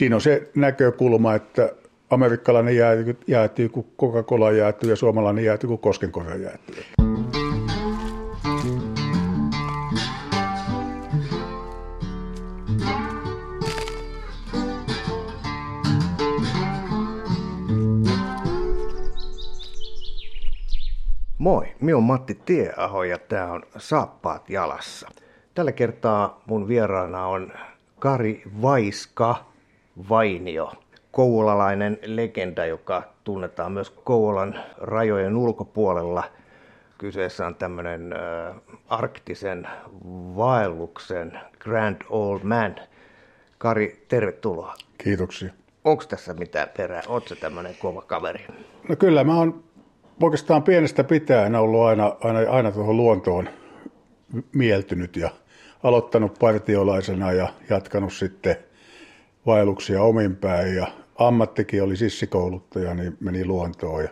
siinä on se näkökulma, että amerikkalainen jäätyy, jäätyy kuin Coca-Cola jäätyy ja suomalainen jäätyy kuin Koskenkorva jäätyy. Moi, minä on Matti Tieaho ja tämä on Saappaat jalassa. Tällä kertaa mun vieraana on Kari Vaiska Vainio, kouvolalainen legenda, joka tunnetaan myös Kouvolan rajojen ulkopuolella. Kyseessä on tämmöinen äh, arktisen vaelluksen Grand Old Man. Kari, tervetuloa. Kiitoksia. Onko tässä mitään perää? Oletko tämmöinen kova kaveri? No kyllä, mä oon oikeastaan pienestä pitäen ollut aina, aina, aina tuohon luontoon mieltynyt ja aloittanut partiolaisena ja jatkanut sitten vaelluksia omin päin ja ammattikin oli sissikouluttaja, niin meni luontoon ja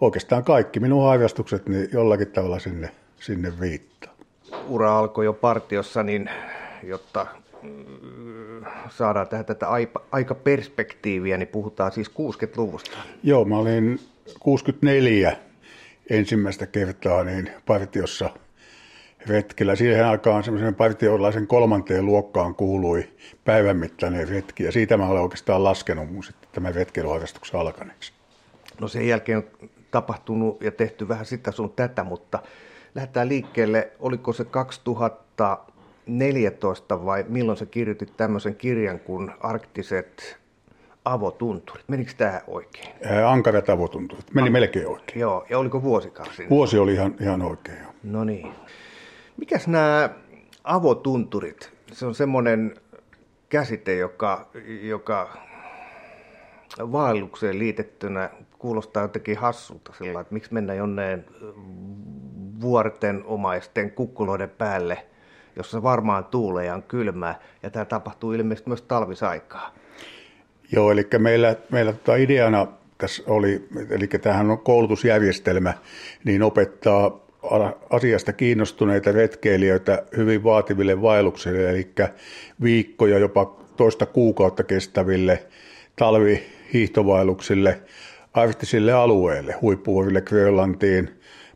oikeastaan kaikki minun harrastukset niin jollakin tavalla sinne, sinne viittaa. Ura alkoi jo partiossa, niin jotta mm, saadaan tähän tätä aikaperspektiiviä, niin puhutaan siis 60-luvusta. Joo, mä olin 64 ensimmäistä kertaa niin partiossa retkellä. Siihen aikaan semmoisen partiolaisen kolmanteen luokkaan kuului päivän mittainen retki, ja siitä mä olen oikeastaan laskenut mun sitten tämän retkeilyharrastuksen alkaneeksi. No sen jälkeen on tapahtunut ja tehty vähän sitä sun tätä, mutta lähdetään liikkeelle, oliko se 2014 vai milloin sä kirjoitit tämmöisen kirjan kuin Arktiset avotunturit. Menikö tämä oikein? Ankarat avotunturit. Meni An... melkein oikein. Joo, ja oliko vuosikausi? Vuosi oli ihan, ihan oikein, joo. No niin. Mikäs nämä avotunturit? Se on semmoinen käsite, joka, joka vaellukseen liitettynä kuulostaa jotenkin hassulta sillä että miksi mennä jonneen vuorten omaisten kukkuloiden päälle, jossa varmaan tuulee ja on kylmää, ja tämä tapahtuu ilmeisesti myös talvisaikaa. Joo, eli meillä, meillä tota ideana tässä oli, eli tämähän on koulutusjärjestelmä, niin opettaa asiasta kiinnostuneita retkeilijöitä hyvin vaativille vaelluksille, eli viikkoja, jopa toista kuukautta kestäville talvihiihtovaelluksille arktisille alueille, huippuvuorille Grönlantiin,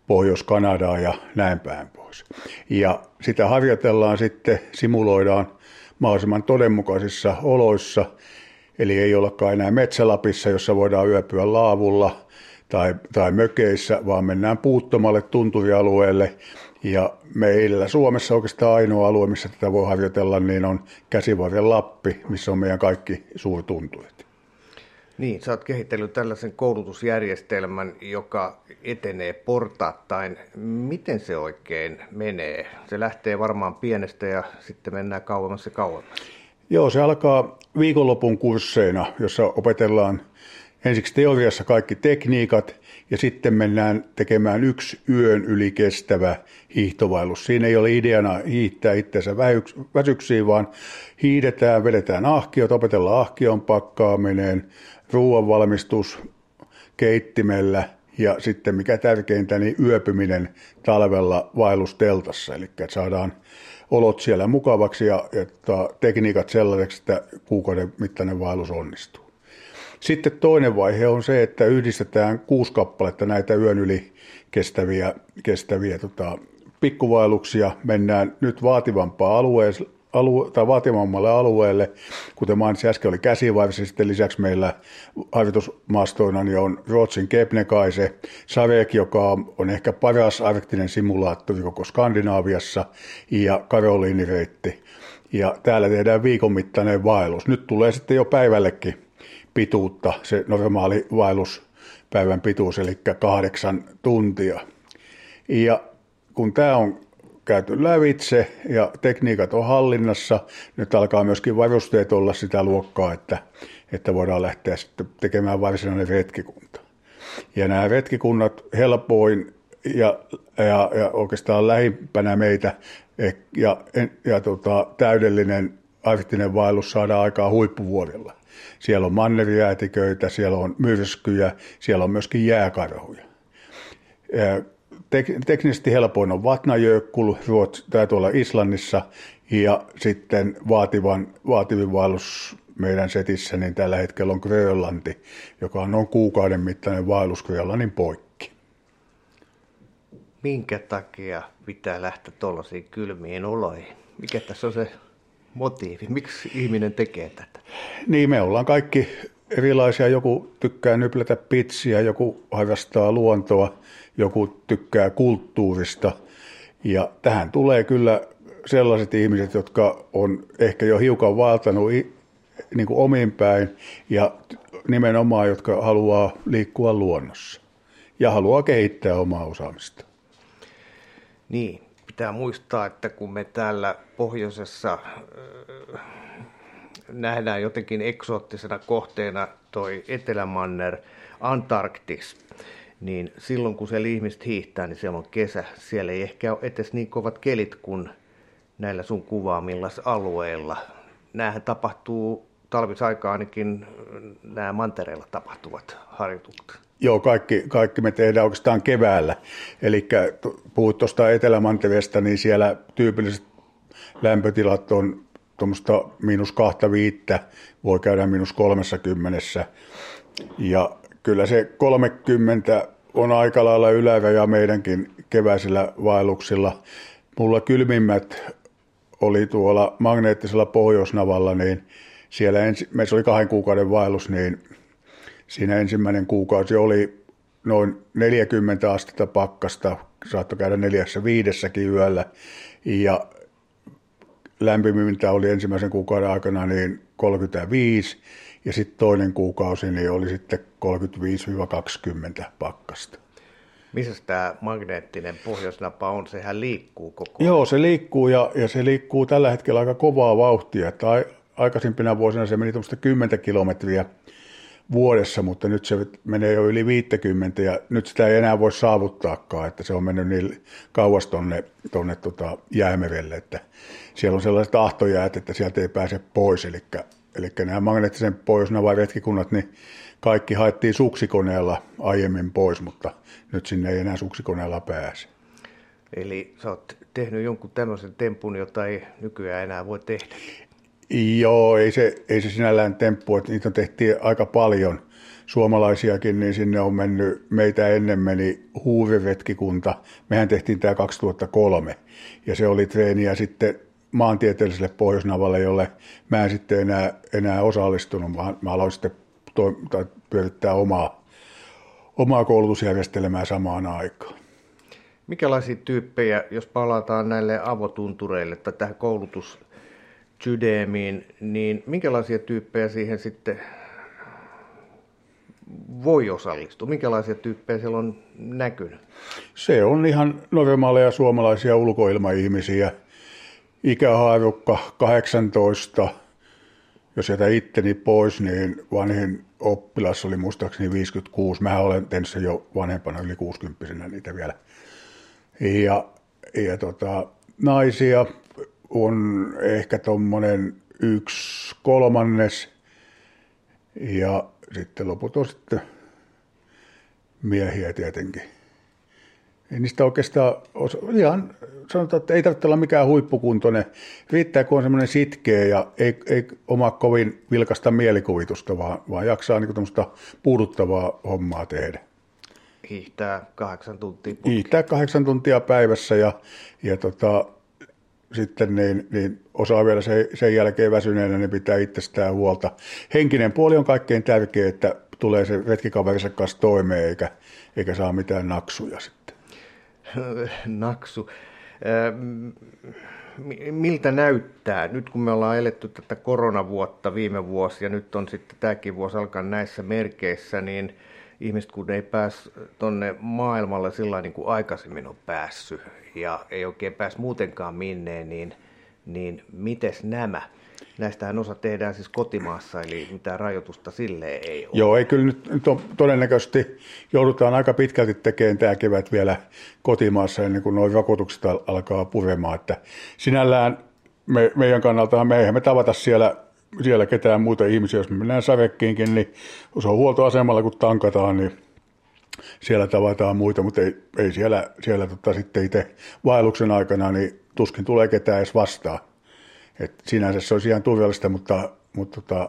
Pohjois-Kanadaan ja näin päin pois. Ja sitä harjoitellaan sitten, simuloidaan mahdollisimman todenmukaisissa oloissa – Eli ei ollakaan enää Metsälapissa, jossa voidaan yöpyä laavulla tai, tai mökeissä, vaan mennään puuttomalle tunturialueelle. Ja meillä Suomessa oikeastaan ainoa alue, missä tätä voi harjoitella, niin on Käsivarren Lappi, missä on meidän kaikki suurtunturit. Niin, sä oot kehitellyt tällaisen koulutusjärjestelmän, joka etenee portaattain. Miten se oikein menee? Se lähtee varmaan pienestä ja sitten mennään kauemmas ja kauemmas. Joo, se alkaa viikonlopun kursseina, jossa opetellaan ensiksi teoriassa kaikki tekniikat ja sitten mennään tekemään yksi yön yli kestävä hiihtovaellus. Siinä ei ole ideana hiihtää itseänsä väsyksiin, vaan hiidetään, vedetään ahkiot, opetellaan ahkion pakkaaminen, ruoanvalmistus keittimellä ja sitten mikä tärkeintä, niin yöpyminen talvella vaellusteltassa, eli saadaan olot siellä mukavaksi ja että tekniikat sellaiseksi, että kuukauden mittainen vaellus onnistuu. Sitten toinen vaihe on se, että yhdistetään kuusi kappaletta näitä yön yli kestäviä, kestäviä tota, pikkuvaelluksia. Mennään nyt vaativampaa alueelle, alue, tai vaativammalle alueelle, kuten mainitsin äsken, oli käsivarsi, sitten lisäksi meillä harjoitusmastoina niin on Ruotsin Kebnekaise, Sarek, joka on ehkä paras arktinen simulaattori koko Skandinaaviassa, ja Karoliinireitti. Ja täällä tehdään viikon mittainen vaellus. Nyt tulee sitten jo päivällekin pituutta, se normaali vaelluspäivän pituus, eli kahdeksan tuntia. Ja kun tämä on käyty lävitse ja tekniikat on hallinnassa. Nyt alkaa myöskin varusteet olla sitä luokkaa, että, että voidaan lähteä sitten tekemään varsinainen retkikunta. Ja nämä retkikunnat helpoin ja, ja, ja oikeastaan lähimpänä meitä eh, ja, ja tota, täydellinen arktinen vaellus saadaan aikaa huippuvuodella. Siellä on mannerijäätiköitä, siellä on myrskyjä, siellä on myöskin jääkarhuja tek, teknisesti helpoin on Vatnajökull, tai tuolla Islannissa, ja sitten vaativan, vaativin vaellus meidän setissä, niin tällä hetkellä on Grönlanti, joka on noin kuukauden mittainen vaellus Grönlannin poikki. Minkä takia pitää lähteä tuollaisiin kylmiin oloihin? Mikä tässä on se motiivi? Miksi ihminen tekee tätä? Niin, me ollaan kaikki erilaisia. Joku tykkää nyplätä pitsiä, joku harrastaa luontoa, joku tykkää kulttuurista. Ja tähän tulee kyllä sellaiset ihmiset, jotka on ehkä jo hiukan valtanut niin kuin omiin päin ja nimenomaan, jotka haluaa liikkua luonnossa ja haluaa kehittää omaa osaamista. Niin, pitää muistaa, että kun me täällä pohjoisessa äh, nähdään jotenkin eksoottisena kohteena toi Etelämanner, Antarktis, niin silloin kun siellä ihmiset hiihtää, niin siellä on kesä. Siellä ei ehkä ole edes niin kovat kelit kuin näillä sun kuvaamilla alueilla. Nämähän tapahtuu talvisaikaa ainakin nämä mantereilla tapahtuvat harjoitukset. Joo, kaikki, kaikki me tehdään oikeastaan keväällä. Eli puhut tuosta Etelämantereesta, niin siellä tyypilliset lämpötilat on tuommoista miinus kahta viittä, voi käydä miinus kolmessa Ja kyllä se 30 on aika lailla yläraja meidänkin keväisillä vaelluksilla. Mulla kylmimmät oli tuolla magneettisella pohjoisnavalla, niin siellä ensi, meissä oli kahden kuukauden vaellus, niin siinä ensimmäinen kuukausi oli noin 40 astetta pakkasta, saattoi käydä neljässä viidessäkin yöllä, ja lämpimmintä oli ensimmäisen kuukauden aikana niin 35, ja sitten toinen kuukausi niin oli sitten 35-20 pakkasta. Missä tämä magneettinen pohjoisnapa on? Sehän liikkuu koko ajan. Joo, se liikkuu ja, ja se liikkuu tällä hetkellä aika kovaa vauhtia. Että aikaisempina vuosina se meni tuommoista 10 kilometriä vuodessa, mutta nyt se menee jo yli 50 ja nyt sitä ei enää voi saavuttaakaan, että se on mennyt niin kauas tuonne tonne tota jäämerelle, että siellä on sellaiset ahtojäät, että sieltä ei pääse pois, eli, eli nämä magneettisen pohjoisnavan retkikunnat, niin kaikki haettiin suksikoneella aiemmin pois, mutta nyt sinne ei enää suksikoneella pääse. Eli sä oot tehnyt jonkun tämmöisen tempun, jota ei nykyään enää voi tehdä. Joo, ei se, ei se sinällään temppu, että niitä tehtiin aika paljon suomalaisiakin, niin sinne on mennyt, meitä ennen meni huuviretkikunta. Mehän tehtiin tämä 2003 ja se oli treeniä sitten maantieteelliselle Pohjoisnavalle, jolle mä en sitten enää, enää osallistunut, vaan mä aloin sitten to, tai pyörittää omaa, omaa koulutusjärjestelmää samaan aikaan. Mikälaisia tyyppejä, jos palataan näille avotuntureille tai tähän koulutus niin minkälaisia tyyppejä siihen sitten voi osallistua? Minkälaisia tyyppejä siellä on näkynyt? Se on ihan normaaleja suomalaisia ulkoilmaihmisiä. Ikähaarukka 18. Jos jätä itteni pois, niin vanhin oppilas oli muistaakseni 56. Mä olen sen jo vanhempana yli 60 niitä vielä. Ja, ja tota, naisia on ehkä tuommoinen yksi kolmannes ja sitten loput on sitten miehiä tietenkin. Ei niistä oikeastaan, ihan sanotaan, että ei tarvitse olla mikään huippukuntoinen. Riittää, kun on semmoinen sitkeä ja ei, ei oma kovin vilkasta mielikuvitusta, vaan, vaan jaksaa niin puuduttavaa hommaa tehdä. Hiihtää kahdeksan tuntia putki. Hiihtää kahdeksan tuntia päivässä ja, ja tota, sitten niin, niin osaa vielä se, sen jälkeen väsyneenä, niin pitää itsestään huolta. Henkinen puoli on kaikkein tärkeä, että tulee se retkikaverinsa kanssa toimeen eikä, eikä saa mitään naksuja sitten. Naksu. Miltä näyttää, nyt kun me ollaan eletty tätä koronavuotta viime vuosi ja nyt on sitten tämäkin vuosi alkaa näissä merkeissä, niin ihmiset kun ei pääs tonne maailmalle sillä niin kuin aikaisemmin on päässyt ja ei oikein pääs muutenkaan minneen, niin, niin mites nämä? Näistähän osa tehdään siis kotimaassa, eli mitään rajoitusta sille ei ole. Joo, ei kyllä nyt, nyt on, todennäköisesti joudutaan aika pitkälti tekemään tämä kevät vielä kotimaassa ennen kuin nuo rokotukset alkaa puremaan. Että sinällään me, meidän kannalta me eihän me tavata siellä, siellä ketään muita ihmisiä, jos me mennään sävekkiinkin, niin se on huoltoasemalla kun tankataan, niin siellä tavataan muita, mutta ei, ei siellä, siellä tota sitten itse vaelluksen aikana, niin tuskin tulee ketään edes vastaan. Et sinänsä se olisi ihan turvallista, mutta, mutta tota,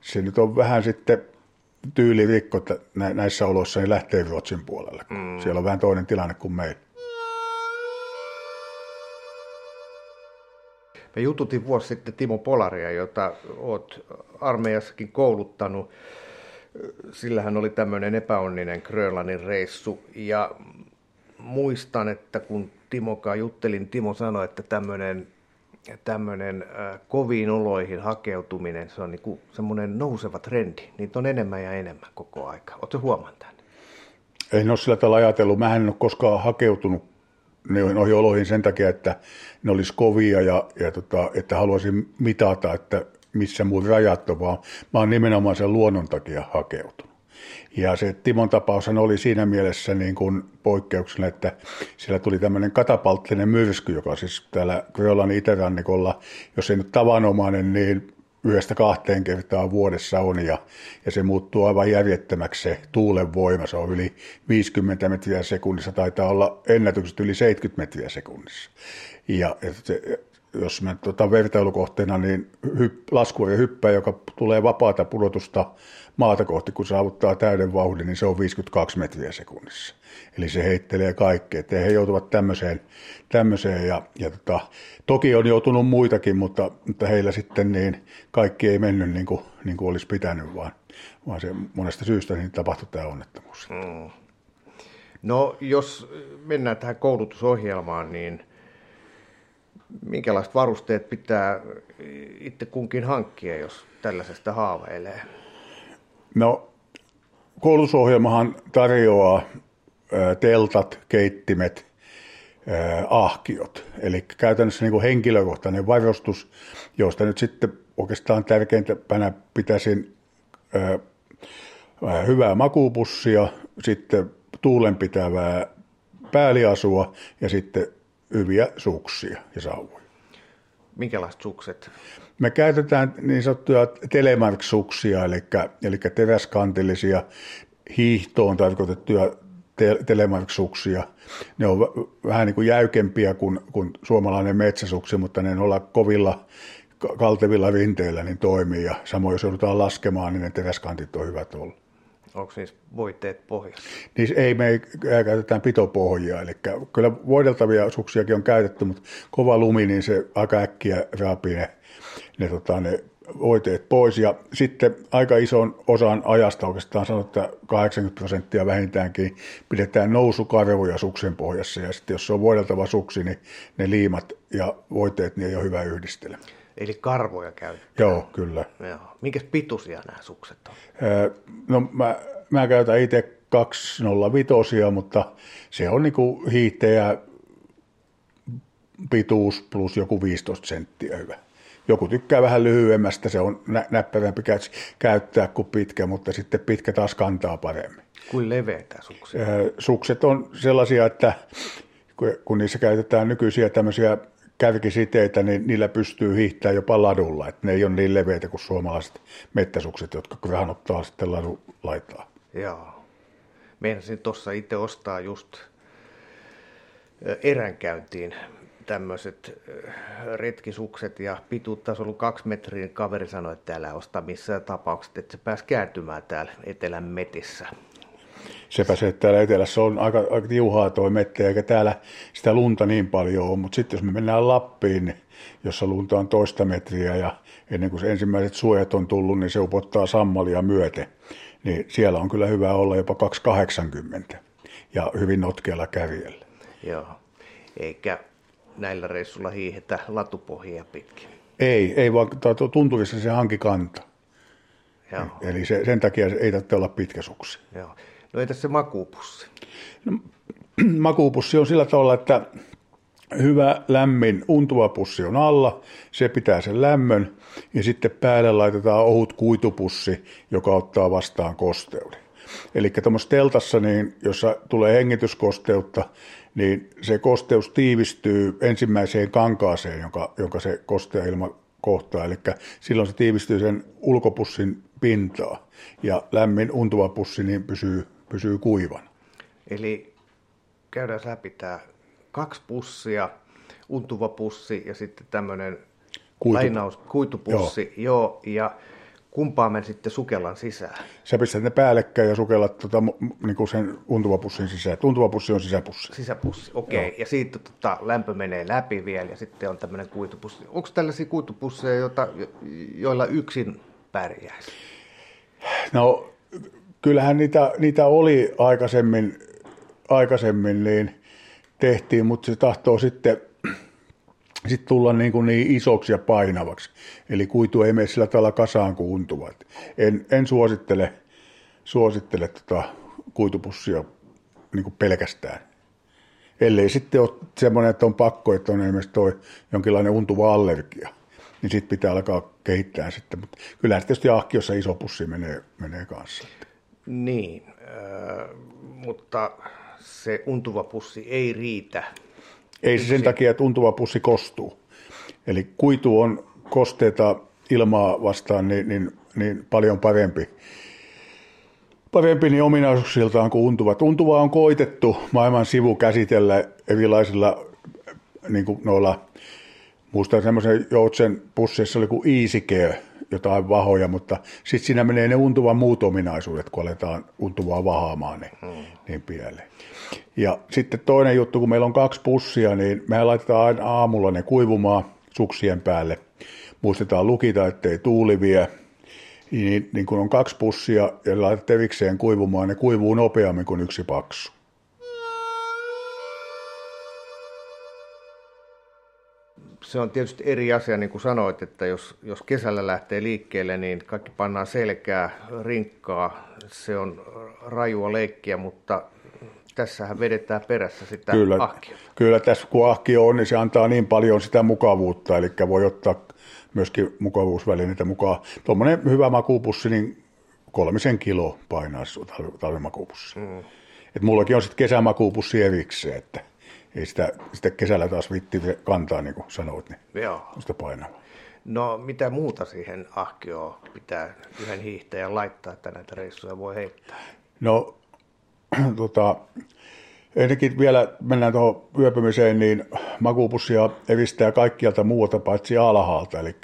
se nyt on vähän sitten tyylirikko että näissä oloissa niin lähtee Ruotsin puolelle. Mm. Siellä on vähän toinen tilanne kuin meillä. Me jututin vuosi sitten Timo Polaria, jota olet armeijassakin kouluttanut. Sillähän oli tämmöinen epäonninen Grönlannin reissu ja muistan, että kun Timokaan juttelin, Timo sanoi, että tämmöinen tämmöinen äh, koviin oloihin hakeutuminen, se on niin kuin semmoinen nouseva trendi. Niitä on enemmän ja enemmän koko aika. Oletko huomannut tämän? En ole sillä tavalla ajatellut. Mä en ole koskaan hakeutunut noihin oloihin sen takia, että ne olisi kovia ja, ja tota, että haluaisin mitata, että missä mun rajat on, vaan mä oon nimenomaan sen luonnon takia hakeutunut. Ja se Timon tapaus oli siinä mielessä niin kuin poikkeuksena, että siellä tuli tämmöinen katapalttinen myrsky, joka siis täällä Grölan itärannikolla, jos ei nyt tavanomainen, niin yhdestä kahteen kertaa vuodessa on ja, ja se muuttuu aivan järjettömäksi se tuulen voima. Se on yli 50 metriä sekunnissa, taitaa olla ennätykset yli 70 metriä sekunnissa. Ja, se, jos mä tota vertailukohteena, niin hypp, laskuvarjo hyppää, joka tulee vapaata pudotusta maata kohti, kun saavuttaa täyden vauhdin, niin se on 52 metriä sekunnissa. Eli se heittelee kaikkea, että he joutuvat tämmöiseen, tämmöiseen ja, ja tota, toki on joutunut muitakin, mutta, mutta heillä sitten niin kaikki ei mennyt niin kuin, niin kuin olisi pitänyt, vaan, vaan se monesta syystä niin tapahtui tämä onnettomuus. Hmm. No jos mennään tähän koulutusohjelmaan, niin – minkälaiset varusteet pitää itse kunkin hankkia, jos tällaisesta haaveilee? No, koulutusohjelmahan tarjoaa teltat, keittimet, ahkiot. Eli käytännössä niin kuin henkilökohtainen varustus, josta nyt sitten oikeastaan tärkeimpänä pitäisin hyvää makuupussia, sitten tuulenpitävää pääliasua ja sitten hyviä suksia ja sauvoja. Minkälaiset sukset? Me käytetään niin sanottuja telemark-suksia, eli, eli teräskantillisia hiihtoon tarkoitettuja te- telemark-suksia. Ne on vähän niin kuin jäykempiä kuin, kuin suomalainen metsäsuksi, mutta ne olla kovilla kaltevilla rinteillä niin toimii. Ja samoin jos joudutaan laskemaan, niin ne teräskantit on hyvät olla. Onko siis voiteet pohjassa? Niin ei, me ei käytetään pitopohjia, eli kyllä voideltavia suksiakin on käytetty, mutta kova lumi, niin se aika äkkiä raapii ne, ne, tota, ne voiteet pois. Ja sitten aika ison osan ajasta oikeastaan sanotaan, että 80 prosenttia vähintäänkin pidetään nousukarvoja suksen pohjassa. Ja sitten jos se on voideltava suksi, niin ne liimat ja voiteet niin ei ole hyvä yhdistellä. Eli karvoja käytetään? Joo, kyllä. Joo. Minkä pituisia nämä sukset on? No mä, mä käytän itse 205, mutta se on niinku hiihtäjä pituus plus joku 15 senttiä hyvä. Joku tykkää vähän lyhyemmästä, se on nä- näppävämpi käyttää kuin pitkä, mutta sitten pitkä taas kantaa paremmin. Kuin leveitä suksia? Sukset on sellaisia, että kun niissä käytetään nykyisiä tämmöisiä kärkisiteitä, niin niillä pystyy hiihtämään jopa ladulla. Että ne ei ole niin leveitä kuin suomalaiset mettäsukset, jotka vähän ottaa sitten ladun laitaa. Joo. Meinasin tuossa itse ostaa just eränkäyntiin tämmöiset retkisukset ja pituutta olisi ollut kaksi metriä. Niin kaveri sanoi, että täällä osta missään tapauksessa, että se pääsi kääntymään täällä etelän metissä sepä se, että täällä etelässä on aika, aika tiuhaa toi mettä, eikä täällä sitä lunta niin paljon ole, mutta sitten jos me mennään Lappiin, jossa lunta on toista metriä ja ennen kuin se ensimmäiset suojat on tullut, niin se upottaa sammalia myöten, niin siellä on kyllä hyvä olla jopa 280 ja hyvin notkealla kävijällä. Joo, eikä näillä reissulla hiihetä latupohjia pitkin. Ei, ei vaan tuntuvissa se hankikanta. Joo. Eli se, sen takia ei tarvitse olla pitkä suksi. Joo. No entäs se makuupussi? No, makuupussi on sillä tavalla, että hyvä lämmin untuva pussi on alla, se pitää sen lämmön ja sitten päälle laitetaan ohut kuitupussi, joka ottaa vastaan kosteuden. Eli tuommoisessa teltassa, niin, jossa tulee hengityskosteutta, niin se kosteus tiivistyy ensimmäiseen kankaaseen, jonka, jonka se kostea ilma kohtaa. Eli silloin se tiivistyy sen ulkopussin pintaa ja lämmin untuva pussi niin pysyy pysyy kuivana. Eli käydään läpi tämä kaksi pussia, untuva pussi ja sitten tämmöinen Kuitu... Lainaus, kuitupussi, joo. joo, ja kumpaa me sitten sukellan sisään? Sä pistät ne päällekkäin ja sukellat tota, niin kuin sen untuvapussin sisään. Untuvapussi on sisäpussi. Sisäpussi, okei. Okay. Ja siitä tota, lämpö menee läpi vielä ja sitten on tämmöinen kuitupussi. Onko tällaisia kuitupusseja, joita, joilla yksin pärjäisi? No kyllähän niitä, niitä oli aikaisemmin, aikaisemmin niin tehtiin, mutta se tahtoo sitten sitten tulla niin, kuin niin isoksi ja painavaksi. Eli kuitu ei mene sillä tavalla kasaan kuin. En, en suosittele, suosittele tota kuitupussia niin kuin pelkästään. Ellei sitten ole semmoinen, että on pakko, että on esimerkiksi toi jonkinlainen untuva allergia, niin sitten pitää alkaa kehittää sitten. Mutta kyllä tietysti ahkiossa iso pussi menee, menee kanssa. Niin, äh, mutta se untuva pussi ei riitä ei se sen takia, että untuva pussi kostuu. Eli kuitu on kosteita ilmaa vastaan niin, niin, niin paljon parempi. Parempi niin ominaisuuksiltaan kuin untuva. Untuva on koitettu maailman sivu käsitellä erilaisilla niin kuin noilla, muistan semmoisen joutsen pussissa oli kuin Easy Care, jotain vahoja, mutta sitten siinä menee ne untuvan muut ominaisuudet, kun aletaan untuvaa vahaamaan niin, hmm. niin pieleen. Ja sitten toinen juttu, kun meillä on kaksi pussia, niin me laitetaan aina aamulla ne kuivumaan suksien päälle. Muistetaan lukita, ettei tuuli vie. Niin, niin kun on kaksi pussia ja laitat erikseen kuivumaan, ne kuivuu nopeammin kuin yksi paksu. Se on tietysti eri asia, niin kuin sanoit, että jos, jos kesällä lähtee liikkeelle, niin kaikki pannaan selkää, rinkkaa, se on rajua leikkiä, mutta tässähän vedetään perässä sitä kyllä, ahkia. Kyllä, tässä kun ahkio on, niin se antaa niin paljon sitä mukavuutta, eli voi ottaa myöskin mukavuusvälineitä mukaan. Tuommoinen hyvä makupussi, niin kolmisen kilo painaa talvimakupussi. Mm. Et mullakin on sitten kesämakupussi erikseen, että ei sitä, sitä kesällä taas vitti kantaa, niin kuin sanoit, niin Joo. sitä painaa. No mitä muuta siihen ahkioon pitää yhden hiihtäjän laittaa, että näitä reissuja voi heittää? No tota, ennenkin vielä mennään tuohon yöpymiseen, niin makupussia evistää kaikkialta muualta paitsi alhaalta, eli,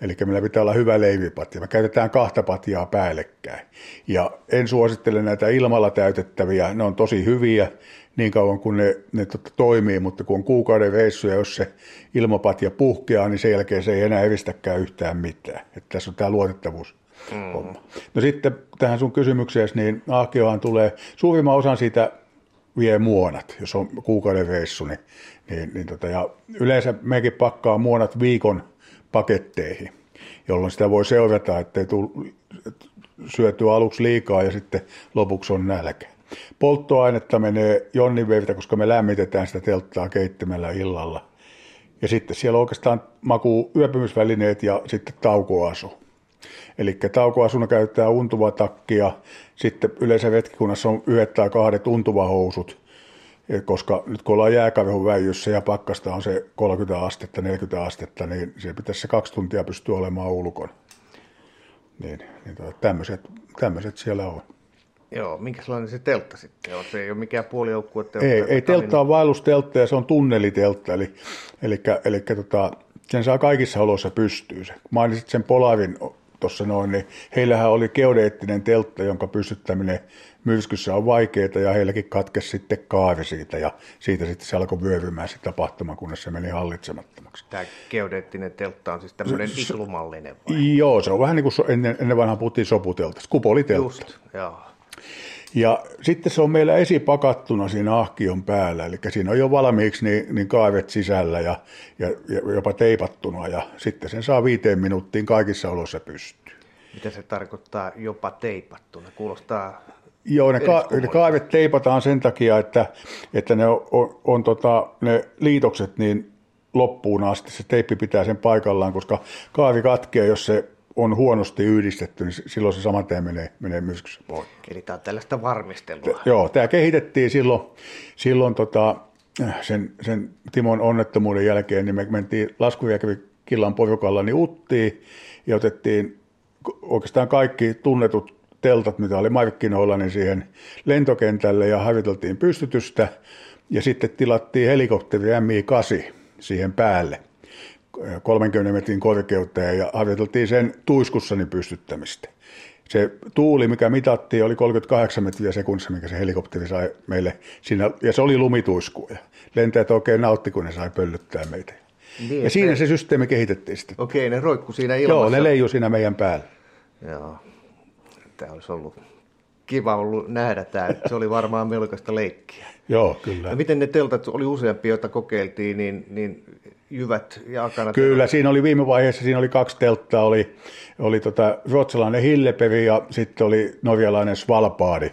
eli meillä pitää olla hyvä leivipatja. Me käytetään kahta patjaa päällekkäin. Ja en suosittele näitä ilmalla täytettäviä, ne on tosi hyviä niin kauan kuin ne, ne tota, toimii, mutta kun on kuukauden reissuja, jos se ilmapatja puhkeaa, niin sen jälkeen se ei enää evistäkään yhtään mitään. Että tässä on tämä luotettavuus mm. homma. No sitten tähän sun kysymykseen, niin Aakiohan tulee, suurimman osan siitä vie muonat, jos on kuukauden reissu, niin, niin, niin tota, ja yleensä mekin pakkaa muonat viikon paketteihin, jolloin sitä voi seurata, ettei tule syötyä aluksi liikaa ja sitten lopuksi on nälkä. Polttoainetta menee jonninverta, koska me lämmitetään sitä telttaa keittämällä illalla. Ja sitten siellä oikeastaan makuu yöpymisvälineet ja sitten taukoasu. Eli taukoasuna käyttää untuva takkia, sitten yleensä vetkikunnassa on yhdet tai kahdet housut, koska nyt kun ollaan jääkarhun väijyssä ja pakkasta on se 30 astetta, 40 astetta, niin se pitäisi se kaksi tuntia pystyä olemaan ulkona. Niin, niin tuota, tämmöiset, tämmöiset siellä on. Joo, minkälainen se teltta sitten on? Se ei ole mikään puolijoukkue teltta. Ei, ei teltta on vaellusteltta ja se on tunneliteltta, eli, eli, eli tota, sen saa kaikissa oloissa pystyy. Mainitsit sen Polarin tuossa noin, niin heillähän oli geodeettinen teltta, jonka pystyttäminen myrskyssä on vaikeaa ja heilläkin katkesi sitten kaari siitä ja siitä sitten se alkoi vyövymään se tapahtuma, kunnes se meni hallitsemattomaksi. Tämä geodeettinen teltta on siis tämmöinen iglumallinen vai? Joo, se on vähän niin kuin ennen, ennen vanhaa puhuttiin soputelta, kupoliteltta. Just, joo. Ja sitten se on meillä esipakattuna siinä ahkion päällä, eli siinä on jo valmiiksi niin, niin kaavet sisällä ja, ja, ja jopa teipattuna, ja sitten sen saa viiteen minuuttiin kaikissa oloissa pystyy. Mitä se tarkoittaa jopa teipattuna? Kuulostaa Joo, ne, ka- ne kaavet teipataan sen takia, että, että ne, on, on, on tota, ne liitokset niin loppuun asti. Se teippi pitää sen paikallaan, koska kaavi katkeaa, jos se on huonosti yhdistetty, niin silloin se saman tien menee, menee myrskyssä pois. Eli tämä on tällaista varmistelua. T- joo, tämä kehitettiin silloin, silloin tota, sen, sen Timon onnettomuuden jälkeen, niin me mentiin Laskujärvi Killan porukalla niin Uttiin ja otettiin oikeastaan kaikki tunnetut teltat, mitä oli markkinoilla, niin siihen lentokentälle ja harjoiteltiin pystytystä ja sitten tilattiin helikopteri Mi-8 siihen päälle 30 metrin korkeuteen ja harjoiteltiin sen tuiskussani pystyttämistä. Se tuuli, mikä mitattiin, oli 38 metriä sekunnissa, mikä se helikopteri sai meille siinä, ja se oli lumituisku. Ja lentäjät oikein nautti, kun ne sai pöllyttää meitä. Niin, ja siinä se systeemi kehitettiin sitten. Okei, ne roikku siinä ilmassa. Joo, ne leiju siinä meidän päällä. Joo, tämä olisi ollut kiva ollut nähdä tämä. Se oli varmaan melkoista leikkiä. Joo, kyllä. Ja miten ne teltat, oli useampia, joita kokeiltiin, niin, niin jyvät ja akanat? Kyllä, siinä oli viime vaiheessa, siinä oli kaksi telttaa, oli, oli tota ruotsalainen Hilleperi ja sitten oli norjalainen Svalpaadi.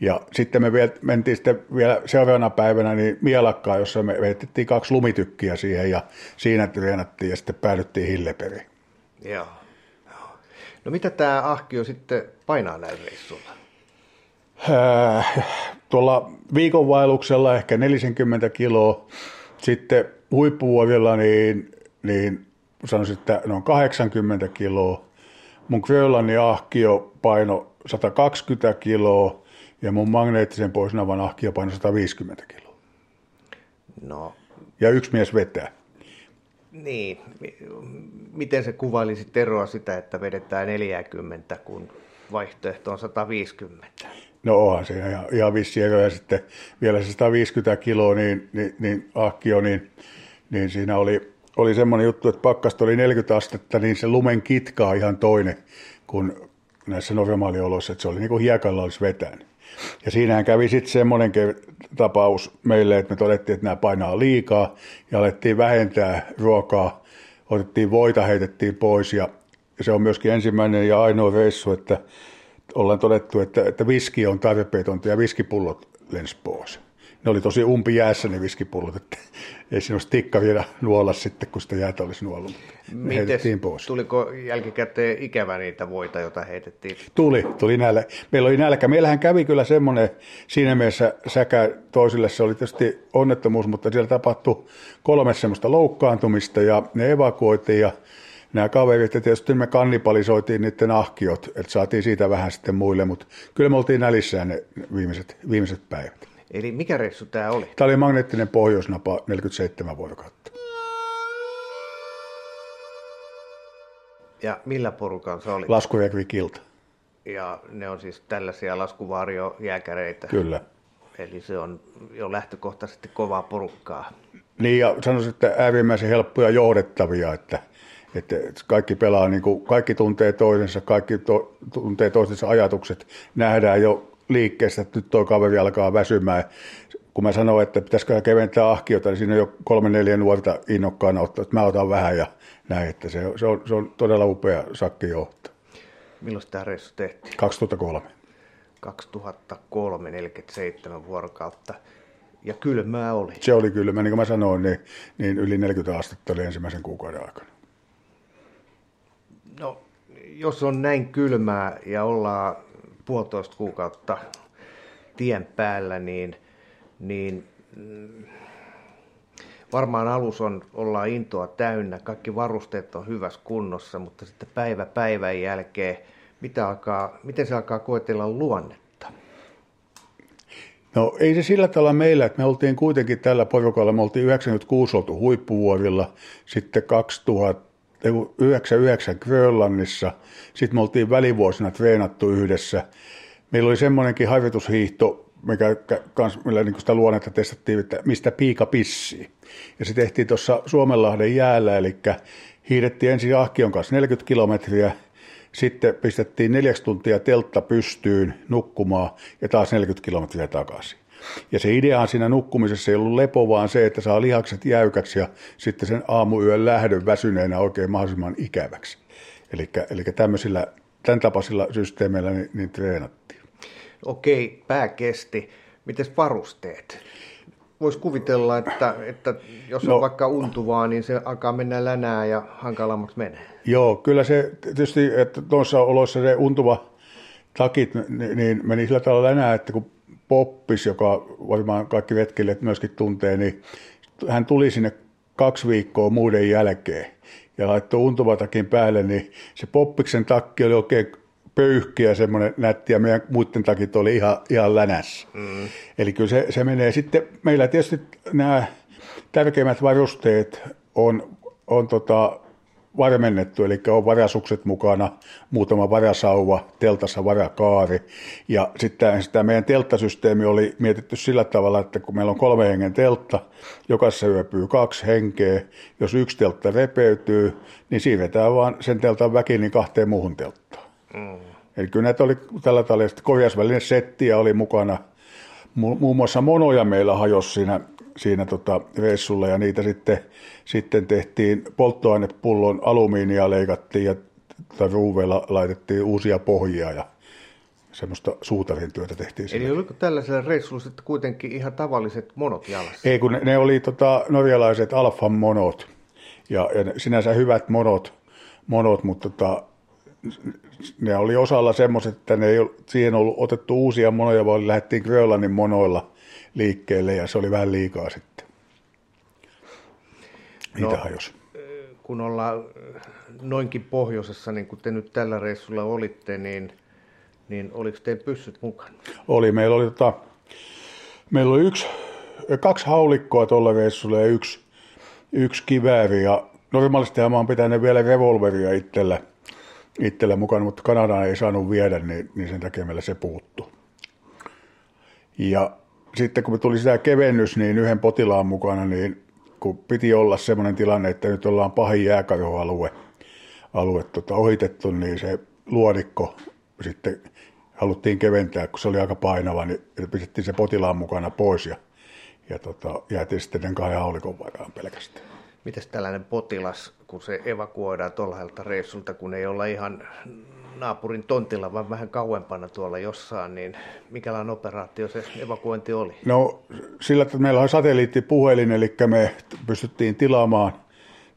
Ja sitten me vielä, mentiin sitten vielä seuraavana päivänä niin Mielakkaan, jossa me veitettiin kaksi lumitykkiä siihen ja siinä treenattiin ja sitten päädyttiin Hilleperiin. Joo. No mitä tämä ahkio sitten painaa näin reissulla? Äh, tuolla viikonvaelluksella ehkä 40 kiloa, sitten huippuvuodella niin, niin sanoisin, että noin 80 kiloa. Mun Grönlannin ahkio paino 120 kiloa ja mun magneettisen poisnavan ahkio paino 150 kiloa. No. Ja yksi mies vetää. Niin. Miten se kuvailisi eroa sitä, että vedetään 40, kun vaihtoehto on 150? No onhan se ihan, ihan vissi ja sitten vielä se 150 kiloa, niin, niin, niin ahkio, niin, niin siinä oli, oli semmoinen juttu, että pakkasta oli 40 astetta, niin se lumen kitka on ihan toinen kuin näissä normaalioloissa, että se oli niin kuin hiekalla olisi vetänyt. Ja siinähän kävi sitten semmoinen tapaus meille, että me todettiin, että nämä painaa liikaa ja alettiin vähentää ruokaa, otettiin voita, heitettiin pois ja se on myöskin ensimmäinen ja ainoa reissu, että ollaan todettu, että, että viski on tarpeetonta ja viskipullot lensi pois. Ne oli tosi umpi jäässä ne viskipullot, että ei siinä olisi tikka vielä nuolla sitten, kun sitä jäätä olisi nuollut. Heitettiin pois. Tuliko jälkikäteen ikävä niitä voita, joita heitettiin? Tuli, tuli nälä. Meillä oli nälkä. Meillähän kävi kyllä semmoinen siinä mielessä säkä toisille. Se oli tietysti onnettomuus, mutta siellä tapahtui kolme semmoista loukkaantumista ja ne evakuoitiin ja nämä kaverit, ja tietysti me kannibalisoitiin niiden ahkiot, että saatiin siitä vähän sitten muille, mutta kyllä me oltiin nälissään ne viimeiset, viimeiset päivät. Eli mikä reissu tämä oli? Tämä oli magneettinen pohjoisnapa 47 vuorokautta. Ja millä porukalla se oli? Laskureikvikilta. Ja ne on siis tällaisia laskuvaariojääkäreitä. Kyllä. Eli se on jo lähtökohtaisesti kovaa porukkaa. Niin ja sanoisin, että äärimmäisen helppoja johdettavia, että että kaikki pelaa, niin kuin, kaikki tuntee toisensa, kaikki to, tuntee toisensa ajatukset, nähdään jo liikkeestä, että nyt tuo kaveri alkaa väsymään. Kun mä sanoin, että pitäisikö keventää ahkiota, niin siinä on jo kolme neljä nuorta innokkaana ottaa, että mä otan vähän ja näin, että se, se, on, se on todella upea sakkijohto. Milloin tämä reissu tehtiin? 2003. 2003, 47 vuorokautta. Ja kylmää oli. Se oli kylmä, niin kuin mä sanoin, niin, niin yli 40 astetta oli ensimmäisen kuukauden aikana. Jos on näin kylmää ja ollaan puolitoista kuukautta tien päällä, niin, niin mm, varmaan alus on, ollaan intoa täynnä, kaikki varusteet on hyvässä kunnossa, mutta sitten päivä päivän jälkeen, mitä alkaa, miten se alkaa koetella luonnetta? No ei se sillä tavalla meillä, että me oltiin kuitenkin tällä porukalla, me oltiin 96 oltu huippuvuorilla, sitten 2000 99 Grönlannissa. Sitten me oltiin välivuosina treenattu yhdessä. Meillä oli semmoinenkin harjoitushiihto, mikä kans, millä niin sitä luonnetta testattiin, että mistä piika pissii. Ja se tehtiin tuossa Suomenlahden jäällä, eli hiidettiin ensin Ahkion kanssa 40 kilometriä, sitten pistettiin neljäksi tuntia teltta pystyyn nukkumaan ja taas 40 kilometriä takaisin. Ja se idea siinä nukkumisessa ei ollut lepo, vaan se, että saa lihakset jäykäksi ja sitten sen aamuyön lähdön väsyneenä oikein mahdollisimman ikäväksi. Eli tämmöisillä, tämän tapaisilla systeemeillä niin, niin treenattiin. Okei, pää kesti. Mites varusteet? Voisi kuvitella, että, että jos no, on vaikka untuvaa, niin se alkaa mennä länää ja hankalammaksi menee. Joo, kyllä se tietysti, että tuossa oloissa se untuva takit niin meni sillä tavalla länää, että kun Poppis, joka varmaan kaikki vetkelijät myöskin tuntee, niin hän tuli sinne kaksi viikkoa muuden jälkeen ja laittoi untuvatakin päälle, niin se Poppiksen takki oli oikein pöyhkiä semmoinen nätti, ja meidän muiden takit oli ihan, ihan länässä. Mm. Eli kyllä se, se menee. Sitten meillä tietysti nämä tärkeimmät varusteet on on tota, varmennettu, eli on varasukset mukana, muutama varasauva, teltassa varakaari. Ja sitten sitä meidän telttasysteemi oli mietitty sillä tavalla, että kun meillä on kolme hengen teltta, jokaisessa yöpyy kaksi henkeä, jos yksi teltta repeytyy, niin siirretään vaan sen teltan väki niin kahteen muuhun telttaan. Mm. Eli kyllä näitä oli tällä tavalla, korjausvälinen settiä oli mukana. Muun muassa monoja meillä hajosi siinä siinä tota reissulla ja niitä sitten, sitten tehtiin polttoainepullon alumiinia leikattiin ja ruuveilla laitettiin uusia pohjia ja semmoista suutarin työtä tehtiin. Eli sille. oliko tällaisella reissulla sitten kuitenkin ihan tavalliset monot jalassa? Ei, kun ne, ne oli tota, norjalaiset alfan monot ja, ja sinänsä hyvät monot, monot mutta tota, ne oli osalla semmoiset, että ne ei siihen ollut otettu uusia monoja, vaan lähdettiin Grönlannin monoilla liikkeelle ja se oli vähän liikaa sitten. Niitä no, hajos. Kun ollaan noinkin pohjoisessa, niin kuin te nyt tällä reissulla olitte, niin, niin oliko teidän pyssyt mukana? Oli. Meillä oli, tota, meillä oli yksi, kaksi haulikkoa tuolla reissulla ja yksi, yksi kivääri. Ja normaalisti mä oon pitänyt vielä revolveria itsellä, itsellä mukana, mutta Kanadaan ei saanut viedä, niin, niin sen takia meillä se puuttu. Ja sitten kun tuli sitä kevennys, niin yhden potilaan mukana, niin kun piti olla semmoinen tilanne, että nyt ollaan pahin jääkarhoalue alue, tota, ohitettu, niin se luodikko sitten haluttiin keventää, kun se oli aika painava, niin pistettiin se potilaan mukana pois ja, ja tota, jäätiin sitten kahden haulikon varaan pelkästään. Miten tällainen potilas, kun se evakuoidaan tuolla reissulta, kun ei olla ihan naapurin tontilla, vaan vähän kauempana tuolla jossain, niin mikälainen operaatio se evakuointi oli? No sillä, että meillä on satelliittipuhelin, eli me pystyttiin tilaamaan,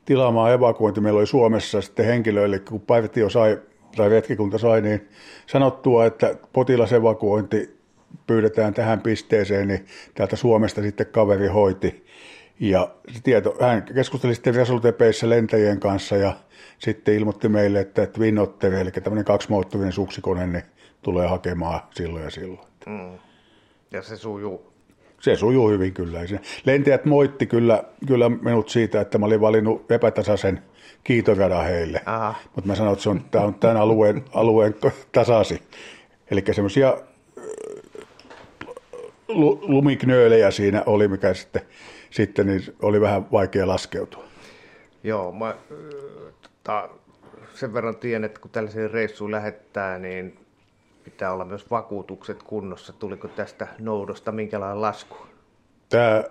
tilaamaan evakuointi. Meillä oli Suomessa sitten henkilöille, kun partio sai, tai retkikunta sai, niin sanottua, että potilasevakuointi pyydetään tähän pisteeseen, niin täältä Suomesta sitten kaveri hoiti. Ja tieto, hän keskusteli sitten Resolute lentäjien kanssa ja sitten ilmoitti meille, että Twin Otter, eli tämmöinen kaksimoottorinen suksikone, niin tulee hakemaan silloin ja silloin. Mm. Ja se sujuu? Se sujuu hyvin kyllä. Lentäjät moitti kyllä, kyllä minut siitä, että mä olin valinnut epätasaisen kiitoradan heille. Mutta mä sanoin, että se on, tämä on tämän alueen, alueen tasasi. Eli semmoisia lumiknöölejä siinä oli, mikä sitten, sitten niin oli vähän vaikea laskeutua. Joo, mä mutta sen verran tiedän, että kun tällaiseen reissuun lähettää, niin pitää olla myös vakuutukset kunnossa. Tuliko tästä noudosta minkälainen lasku? Tämä,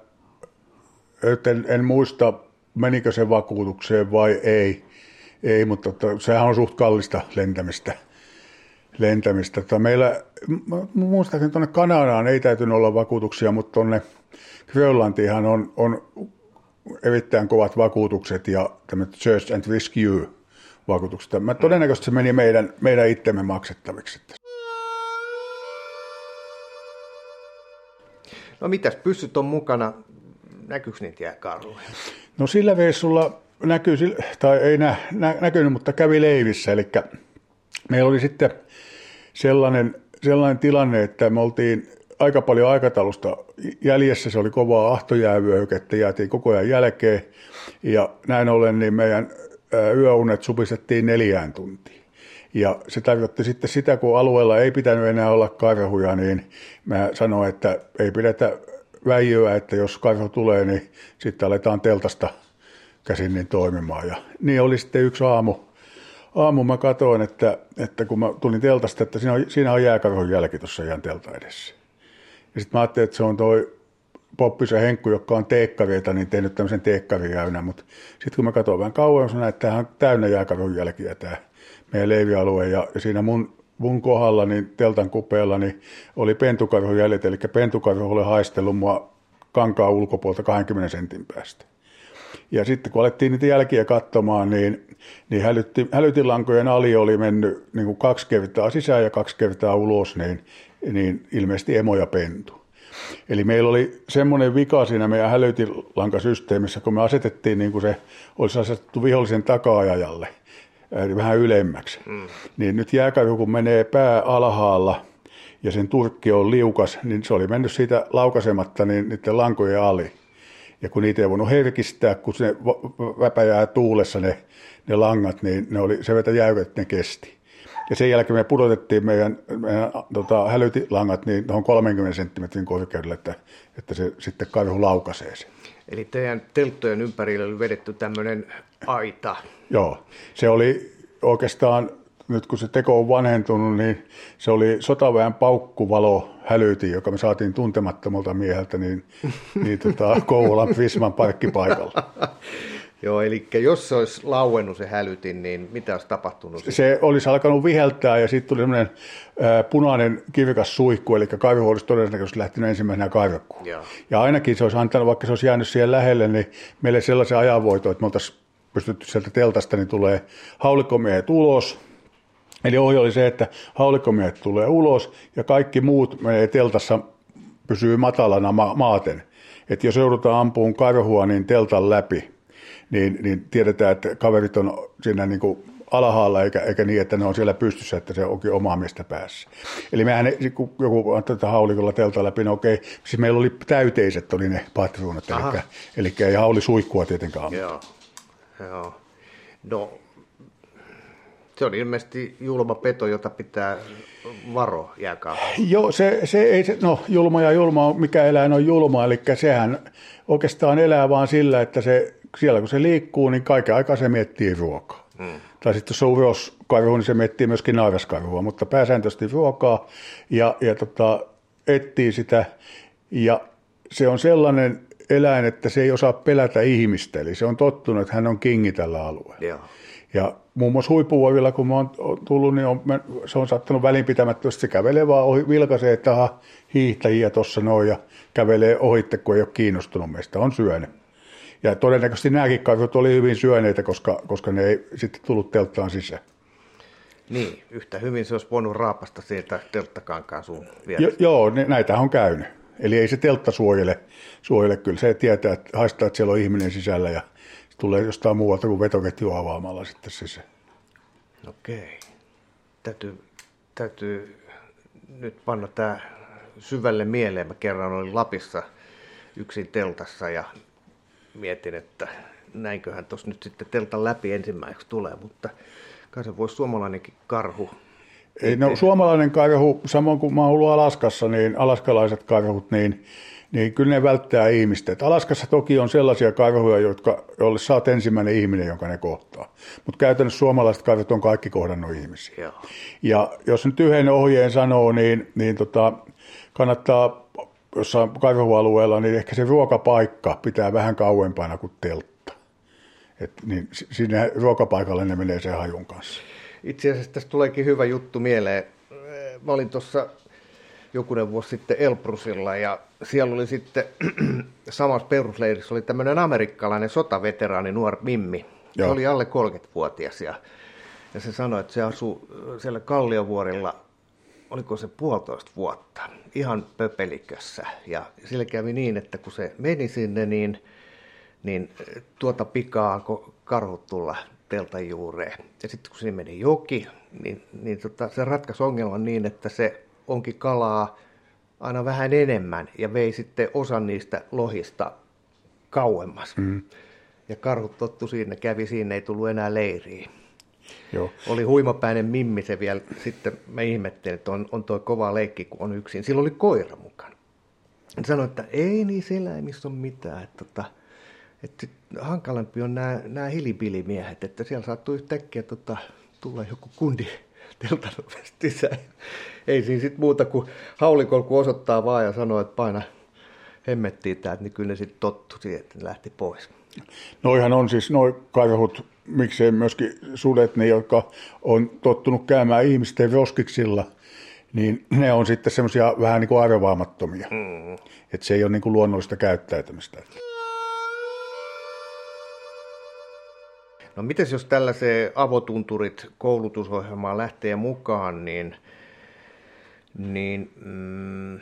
en, en muista, menikö se vakuutukseen vai ei, ei mutta to, sehän on suht kallista lentämistä. lentämistä. Tota, meillä, muistaakseni tuonne Kanadaan ei täytynyt olla vakuutuksia, mutta tuonne Grönlantiinhan on, on erittäin kovat vakuutukset ja tämmöiset search and rescue vakuutukset. Mä todennäköisesti se meni meidän, meidän itsemme maksettaviksi. No mitäs, pyssyt on mukana, näkyykö niitä jääkarhuja? No sillä reissulla näkyy, tai ei nä, nä, näkynyt, mutta kävi leivissä. Eli meillä oli sitten sellainen, sellainen tilanne, että me oltiin aika paljon aikataulusta jäljessä. Se oli kovaa ahtojäävyöhykettä, jäätiin koko ajan jälkeen. Ja näin ollen niin meidän yöunet supistettiin neljään tuntiin. Ja se tarkoitti sitten sitä, kun alueella ei pitänyt enää olla karhuja, niin mä sanoin, että ei pidetä väijyä, että jos karhu tulee, niin sitten aletaan teltasta käsin niin toimimaan. Ja niin oli sitten yksi aamu. Aamu mä katsoin, että, että kun mä tulin teltasta, että siinä on, siinä on jääkarhun jälki tuossa ihan telta edessä. Ja sitten mä ajattelin, että se on toi Poppis ja Henkku, jotka on teekkareita, niin tehnyt tämmöisen teekkarijäynä, mutta sitten kun mä katsoin vähän kauan, sanoin, että tämähän on täynnä jääkarhun jälkiä tämä meidän leivialue, ja, ja siinä mun, mun kohdalla, niin teltan kupeella, niin oli pentukarhun jäljet, eli pentukarhu oli haistellut mua kankaa ulkopuolta 20 sentin päästä. Ja sitten kun alettiin niitä jälkiä katsomaan, niin, niin hälytti, hälytinlankojen ali oli mennyt niin kuin kaksi kertaa sisään ja kaksi kertaa ulos, niin niin ilmeisesti emo ja pentu. Eli meillä oli semmoinen vika siinä meidän hälytinlankasysteemissä, kun me asetettiin niin kuin se olisi asetettu vihollisen takaajajalle, eli vähän ylemmäksi. Mm. Niin nyt jääkävy, kun menee pää alhaalla ja sen turkki on liukas, niin se oli mennyt siitä laukasematta niin niiden lankojen ali. Ja kun niitä ei voinut herkistää, kun se väpäjää tuulessa ne, ne langat, niin ne oli se vetä jäykät, ne kesti. Ja sen jälkeen me pudotettiin meidän, meidän tota, hälytilangat niin tuohon 30 senttimetrin korkeudelle, että, että se sitten karhu laukaisee sen. Eli teidän telttojen ympärille oli vedetty tämmöinen aita. Joo, se oli oikeastaan, nyt kun se teko on vanhentunut, niin se oli sotaväen paukkuvalo hälyti, joka me saatiin tuntemattomalta mieheltä, niin, niin tota, Kouvolan Prisman parkkipaikalla. Joo, eli jos se olisi lauennut se hälytin, niin mitä olisi tapahtunut? Se olisi alkanut viheltää ja sitten tuli semmoinen punainen kivikas suihku, eli karhu olisi todennäköisesti lähtenyt ensimmäisenä karkuun. Ja. ja ainakin se olisi antanut, vaikka se olisi jäänyt siihen lähelle, niin meille sellaisen ajanvoito, että me oltaisiin pystytty sieltä teltasta, niin tulee haulikkomiehet ulos, Eli ohje oli se, että haulikkomiehet tulee ulos ja kaikki muut menee teltassa, pysyy matalana ma- maaten. Että jos joudutaan ampuun karhua, niin teltan läpi niin, niin tiedetään, että kaverit on siinä niin kuin alhaalla eikä, eikä niin, että ne on siellä pystyssä, että se onkin omaa miestä päässä. Eli mehän, kun joku tätä haulikolla telta läpi, no okei, siis meillä oli täyteiset oli ne patruunat, eli, eli ei hauli suihkua tietenkään. Joo, joo. No, se on ilmeisesti julma peto, jota pitää varo jääkaa. Joo, se, se ei, se, no julma ja julma, mikä eläin on julma, eli sehän oikeastaan elää vaan sillä, että se siellä kun se liikkuu, niin kaiken aikaa se miettii ruokaa. Mm. Tai sitten jos se on uroskarhu, niin se miettii myöskin naivaskarhua, mutta pääsääntöisesti ruokaa ja, ja tota, etsii sitä. Ja se on sellainen eläin, että se ei osaa pelätä ihmistä, eli se on tottunut, että hän on kingi tällä alueella. Joo. Ja muun muassa huippuvuovilla, kun mä oon tullut, niin on, se on sattunut välinpitämättömästi. Se kävelee vaan ohi, vilkaisee, että aha, hiihtäjiä tuossa noin ja kävelee ohitte, kun ei ole kiinnostunut meistä, on syönyt. Ja todennäköisesti nämäkin karhut oli hyvin syöneitä, koska, koska ne ei sitten tullut telttaan sisään. Niin, yhtä hyvin se olisi voinut raapasta sieltä telttakankaan sun jo, Joo, näitä on käynyt. Eli ei se teltta suojele, suojele kyllä. Se tietää, että haistaa, että siellä on ihminen sisällä ja se tulee jostain muualta kuin vetoketju avaamalla sitten sisään. Okei. Täytyy, täytyy nyt panna tämä syvälle mieleen. Mä kerran olin Lapissa yksin teltassa ja mietin, että näinköhän tuossa nyt sitten teltan läpi ensimmäiseksi tulee, mutta kai se voisi suomalainenkin karhu. Ei, no, suomalainen karhu, samoin kuin mä oon ollut Alaskassa, niin alaskalaiset karhut, niin, niin kyllä ne välttää ihmistä. Et Alaskassa toki on sellaisia karhuja, jotka, joille sä oot ensimmäinen ihminen, jonka ne kohtaa. Mutta käytännössä suomalaiset karhut on kaikki kohdannut ihmisiä. Joo. Ja jos nyt yhden ohjeen sanoo, niin, niin tota, kannattaa jossain kaivoalueella, niin ehkä se ruokapaikka pitää vähän kauempana kuin teltta. Et, niin sinne ruokapaikalle ne menee sen hajun kanssa. Itse asiassa tästä tuleekin hyvä juttu mieleen. Mä olin tuossa jokunen vuosi sitten Elbrusilla ja siellä oli sitten samassa perusleirissä oli tämmöinen amerikkalainen sotaveteraani, nuori Mimmi. Joo. Se oli alle 30-vuotias ja, ja se sanoi, että se asuu siellä Kalliovuorilla oliko se puolitoista vuotta, ihan pöpelikössä. Ja sillä kävi niin, että kun se meni sinne, niin, niin tuota pikaa alkoi karhut tulla teltan juureen. Ja sitten kun sinne meni joki, niin, niin tota, se ratkaisi ongelman niin, että se onkin kalaa aina vähän enemmän ja vei sitten osan niistä lohista kauemmas. Mm. Ja karhut tottu siinä, kävi siinä, ei tullut enää leiriin. Joo. Oli huimapäinen Mimmi se vielä. Sitten mä ihmettelin, että on, on tuo kova leikki, kun on yksin. Silloin oli koira mukana. Hän sanoi, että ei niissä eläimissä ole mitään. Että, että, että hankalampi on nämä, nämä hilipilimiehet, että siellä saattuu yhtäkkiä tota, tulla joku kundi teltan sisään. Ei siinä sitten muuta kuin haulikolku osoittaa vaan ja sanoo, että paina hemmettiin täältä, niin kyllä ne sitten tottu siihen, että ne lähti pois. Noihan on siis, noi karhut miksei myöskin sudet, ne, jotka on tottunut käymään ihmisten roskiksilla, niin ne on sitten semmoisia vähän niin kuin arvaamattomia. Mm. Että se ei ole niin kuin luonnollista käyttäytymistä. No miten jos tällaiseen avotunturit koulutusohjelmaan lähtee mukaan, niin, niin mm,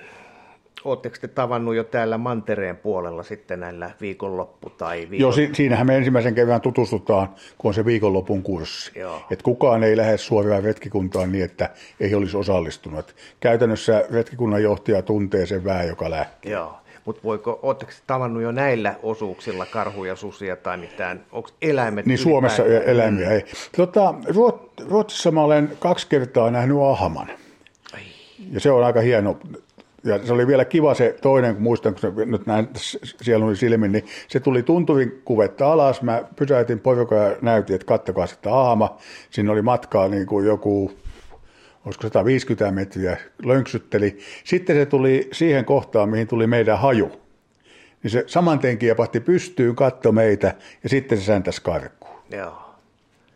Oletteko te tavannut jo täällä Mantereen puolella sitten näillä viikonloppu- tai viikon... Joo, si- siinähän me ensimmäisen kevään tutustutaan, kun on se viikonlopun kurssi. Joo. Et kukaan ei lähde suoraan retkikuntaan niin, että ei olisi osallistunut. Käytännössä retkikunnan johtaja tuntee sen väen, joka lähtee. Joo, Mutta voiko, oletteko tavannut jo näillä osuuksilla karhuja, susia tai mitään? Onko eläimet Niin Suomessa ylipäätään? eläimiä ei. Tota, Ruot- Ruotsissa mä olen kaksi kertaa nähnyt ahman. Ai, Ja se on aika hieno. Ja se oli vielä kiva se toinen, kun muistan, kun se nyt näin siellä oli silmin, niin se tuli tuntuvin kuvetta alas. Mä pysäytin porukan ja näytin, että kattokaa sitä ahma. Siinä oli matkaa niin kuin joku, olisiko 150 metriä, lönksytteli. Sitten se tuli siihen kohtaan, mihin tuli meidän haju. Niin se saman tien pystyyn, katto meitä ja sitten se säntäsi karkuun. joo.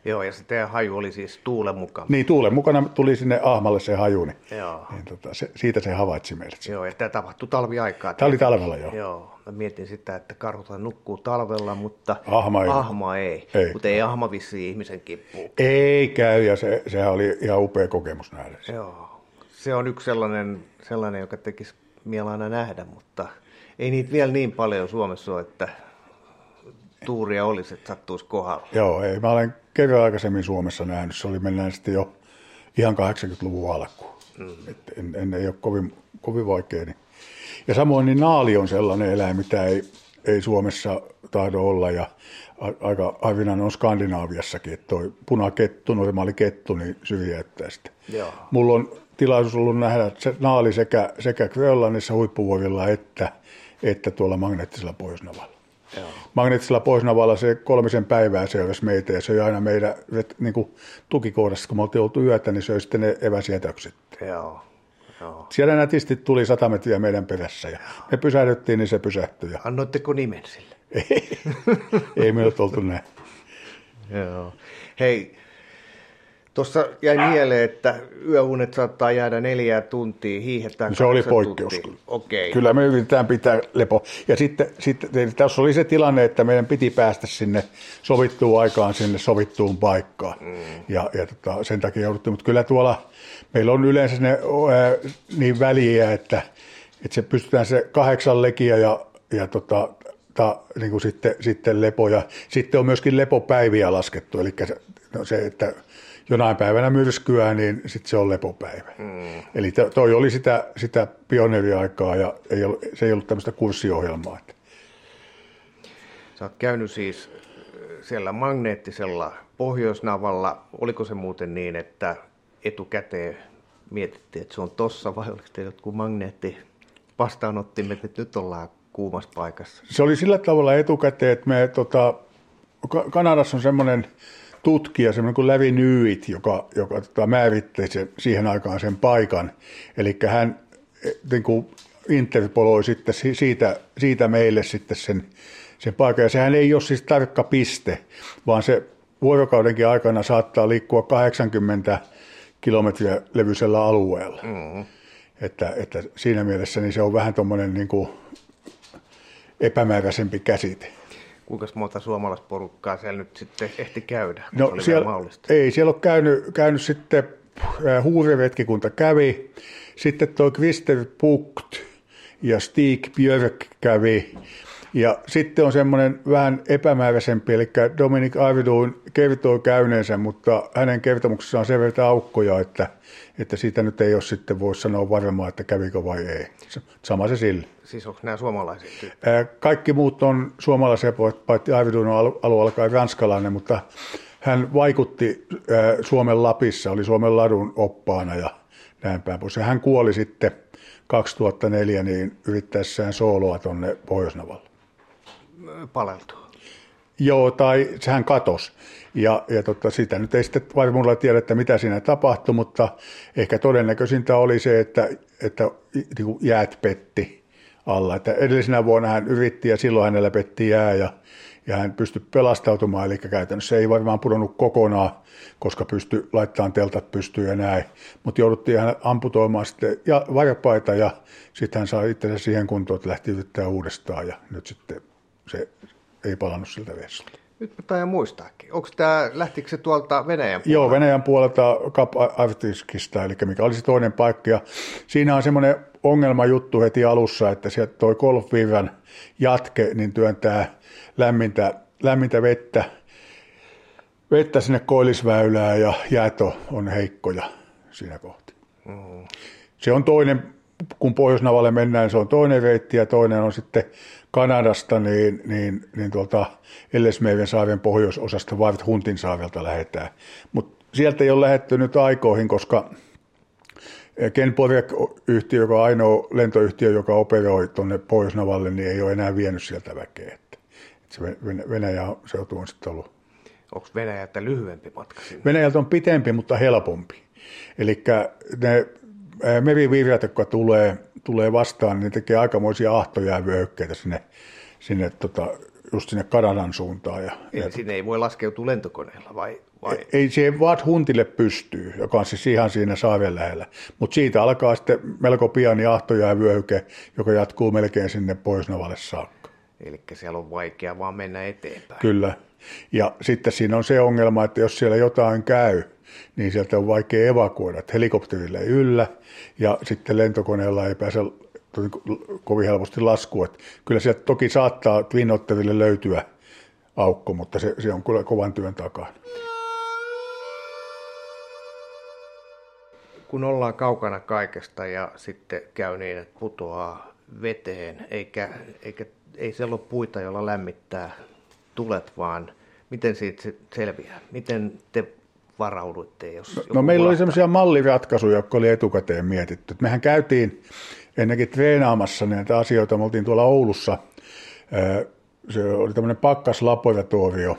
Joo, ja se teidän haju oli siis tuulen mukaan. Niin tuulen mukana tuli sinne ahmalle se haju, niin, Joo. niin tota, se, siitä se havaitsi meidät. Joo, ja tämä tapahtui talviaikaa. Tämä oli talvella jo. Joo, mä mietin sitä, että karhuthan nukkuu talvella, mutta Ahma ei. ahma ei. Ei. Mutta ei ahma vissiin ihmisen kimppuun. Ei käy, ja se, sehän oli ihan upea kokemus nähdä. Joo, se on yksi sellainen, sellainen joka tekisi mieli aina nähdä, mutta ei niitä vielä niin paljon Suomessa ole, että tuuria olisi, että sattuisi kohdalla. Joo, ei. Mä olen kerran aikaisemmin Suomessa nähnyt. Se oli mennään sitten jo ihan 80-luvun alkuun. Mm. Et en, en, ei ole kovin, kovin vaikea. Niin. Ja samoin niin naali on sellainen eläin, mitä ei, ei Suomessa tahdo olla. Ja aika harvinainen on Skandinaaviassakin, että toi punakettu, normaali kettu, niin syviäyttää sitä. Joo. Mulla on tilaisuus ollut nähdä se naali sekä, sekä Grönlannissa huippuvuorilla että, että tuolla magneettisella Pohjoisnavalla. Joo. Magneettisella Pohjoisnavalla se kolmisen päivää seurasi meitä ja söi aina meidän niin kuin tukikohdassa, kun me oltiin oltu yötä, niin söi sitten ne eväsjätökset. Joo. Joo. Siellä nätisti tuli sata metriä meidän perässä ja me pysähdyttiin, niin se pysähtyi. Ja Annoitteko nimen sille? ei, ei me oltu näin. Joo. Hei, tuossa jäi mieleen, että yöunet saattaa jäädä neljää tuntia, hiihetään Se oli poikkeus. tuntia. Okei. Kyllä me yritetään pitää lepo. Ja sitten, sitten tässä oli se tilanne, että meidän piti päästä sinne sovittuun aikaan, sinne sovittuun paikkaan. Mm. Ja, ja tota, sen takia jouduttiin. Mutta kyllä tuolla meillä on yleensä ne ää, niin väliä, että, että se pystytään se kahdeksan lekiä ja, ja tota, ta, niin kuin sitten, sitten lepo. Ja sitten on myöskin lepopäiviä laskettu. Eli se, no se että jonain päivänä myrskyää, niin sitten se on lepopäivä. Mm. Eli to- toi oli sitä, sitä pioneeriaikaa ja ei ollut, se ei ollut tämmöistä kurssiohjelmaa. Sä oot käynyt siis äh, siellä magneettisella Pohjoisnavalla. Oliko se muuten niin, että etukäteen mietittiin, että se on tossa vai oliko teillä jotkut magneetti vastaanottimet, että nyt ollaan kuumassa paikassa? Se oli sillä tavalla etukäteen, että me tota, Ka- Kanadassa on semmoinen tutkija, semmoinen kuin Lävi Nyyit, joka, joka tota, määritteli sen, siihen aikaan sen paikan. Eli hän eh, niin kuin interpoloi sitten si- siitä, siitä meille sitten sen, sen paikan. Ja sehän ei ole siis tarkka piste, vaan se vuorokaudenkin aikana saattaa liikkua 80 kilometriä levyisellä alueella. Mm-hmm. Että, että siinä mielessä niin se on vähän tuommoinen niin epämääräisempi käsite. Kuinka monta suomalaisporukkaa siellä nyt sitten ehti käydä, No siellä, mahdollista? ei, siellä on käynyt, käynyt sitten äh, huuriretkikunta kävi, sitten tuo Christer Pukt ja Stig Björk kävi, ja sitten on semmoinen vähän epämääräisempi, eli Dominic Arviduin kertoo käyneensä, mutta hänen kertomuksessaan on sen verran aukkoja, että, että siitä nyt ei ole sitten voi sanoa varmaan, että kävikö vai ei. Sama se sille. Siis onko nämä? Ää, Kaikki muut on suomalaisia, paitsi Arvidun alu, alu alkaa ranskalainen, mutta hän vaikutti Suomen Lapissa, oli Suomen ladun oppaana ja näin päin pois. Ja hän kuoli sitten 2004 niin yrittäessään sooloa tuonne Pohjoisnavalle. Paleltu. Joo, tai sehän katosi. Ja, ja tota, sitä nyt ei sitten varmuudella tiedä, että mitä siinä tapahtui, mutta ehkä todennäköisintä oli se, että, että niin kuin jäät petti alla. Että edellisenä vuonna hän yritti ja silloin hänellä petti jää ja, ja hän pystyi pelastautumaan, eli käytännössä ei varmaan pudonnut kokonaan, koska pystyi laittamaan teltat pystyyn ja näin. Mutta jouduttiin hän amputoimaan sitten ja varpaita ja sitten hän sai itsensä siihen kuntoon, että lähti yrittää uudestaan ja nyt sitten se ei palannut siltä vessulta. Nyt mä taidan muistaakin. Onko tämä, lähtikö se tuolta Venäjän puolelta? Joo, Venäjän puolelta Kap Artiskista, eli mikä oli se toinen paikka. Ja siinä on semmoinen ongelmajuttu heti alussa, että sieltä toi golfviivan jatke niin työntää lämmintä, lämmintä vettä, vettä sinne koillisväylään ja jäät on- on heikkoja siinä kohti. Se on toinen kun Pohjoisnavalle mennään, se on toinen reitti ja toinen on sitten Kanadasta, niin, niin, niin tuolta Ellesmeiven saaren pohjoisosasta Vart Huntin saavelta lähetään. Mutta sieltä ei ole lähetty nyt aikoihin, koska Ken Porek-yhtiö, joka on ainoa lentoyhtiö, joka operoi tuonne Pohjoisnavalle, niin ei ole enää vienyt sieltä väkeä. Että se Venäjä seutu on sitten ollut. Onko Venäjältä lyhyempi matka sinne? Venäjältä on pitempi, mutta helpompi. Eli ne merivirrat, jotka tulee, tulee vastaan, niin ne tekee aikamoisia ahtojäävyöhykkeitä sinne, sinne tota, just sinne Kanadan suuntaan. Ja, Eli ja sinne ei voi laskeutua lentokoneella vai? vai? Ei, siihen vaan Huntille pystyy, joka on siis ihan siinä saaren lähellä. Mutta siitä alkaa sitten melko pieni ahtojäävyöhyke, joka jatkuu melkein sinne Pohjoisnavalle saakka. Eli siellä on vaikea vaan mennä eteenpäin. Kyllä. Ja sitten siinä on se ongelma, että jos siellä jotain käy, niin sieltä on vaikea evakuoida, että helikopterille ei yllä ja sitten lentokoneella ei pääse kovin helposti laskuun. Että kyllä sieltä toki saattaa Twin Otterille löytyä aukko, mutta se, se on kyllä kovan työn takana. Kun ollaan kaukana kaikesta ja sitten käy niin, että putoaa veteen, eikä, eikä ei siellä ole puita, joilla lämmittää tulet, vaan miten siitä selviää? Miten te varauduitte? Jos no, no meillä oli sellaisia malliratkaisuja, jotka oli etukäteen mietitty. Mehän käytiin ennenkin treenaamassa näitä asioita. Me oltiin tuolla Oulussa. Se oli tämmöinen pakkaslaboratorio,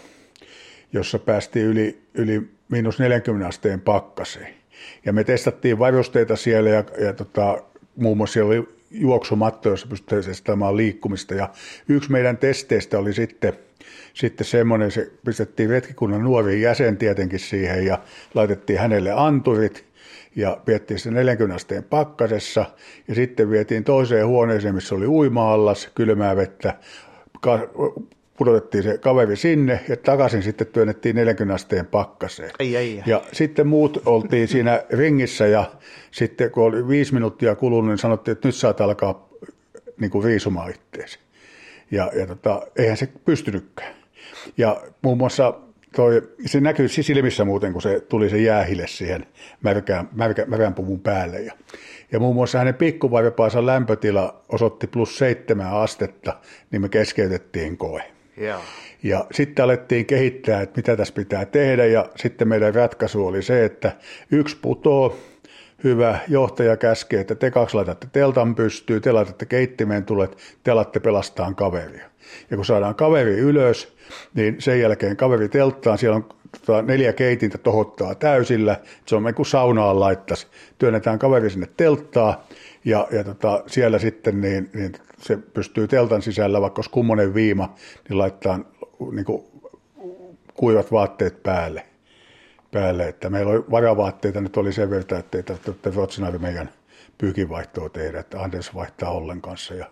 jossa päästiin yli, yli miinus 40 asteen pakkaseen. Ja me testattiin varusteita siellä ja, ja tota, muun muassa siellä oli juoksumatto, jossa pystyttiin testaamaan liikkumista. Ja yksi meidän testeistä oli sitten, sitten semmoinen, se pistettiin retkikunnan nuori jäsen tietenkin siihen ja laitettiin hänelle anturit ja piettiin se 40 asteen pakkasessa ja sitten vietiin toiseen huoneeseen, missä oli uima-allas, kylmää vettä, pudotettiin se kaveri sinne ja takaisin sitten työnnettiin 40 asteen pakkaseen. Ai, ai, ai. Ja sitten muut oltiin siinä ringissä ja sitten kun oli viisi minuuttia kulunut, niin sanottiin, että nyt saat alkaa niin kuin riisumaan itteesi. Ja, ja tota, eihän se pystynytkään. Ja muun muassa toi, se näkyy silmissä muuten, kun se tuli se jäähille siihen märkään, märkä, märän puvun päälle. Ja, ja muun muassa hänen pikkuvaivapaansa lämpötila osoitti plus seitsemän astetta, niin me keskeytettiin koe. Yeah. Ja sitten alettiin kehittää, että mitä tässä pitää tehdä, ja sitten meidän ratkaisu oli se, että yksi putoo, hyvä johtaja käskee, että te kaksi laitatte teltan pystyy, te laitatte keittimeen tulet, te alatte pelastaa kaveria. Ja kun saadaan kaveri ylös, niin sen jälkeen kaveri telttaan, siellä on tota, neljä keitintä tohottaa täysillä, se on kuin saunaan laittaisi. Työnnetään kaveri sinne telttaa, ja, ja tota, siellä sitten niin, niin se pystyy teltan sisällä, vaikka olisi kummonen viima, niin laittaa niin kuin, kuivat vaatteet päälle. päälle. Että meillä oli varavaatteita, nyt oli sen verran, että ei tarvitse Ruotsin meidän pyykinvaihtoa tehdä, että Anders vaihtaa Ollen kanssa ja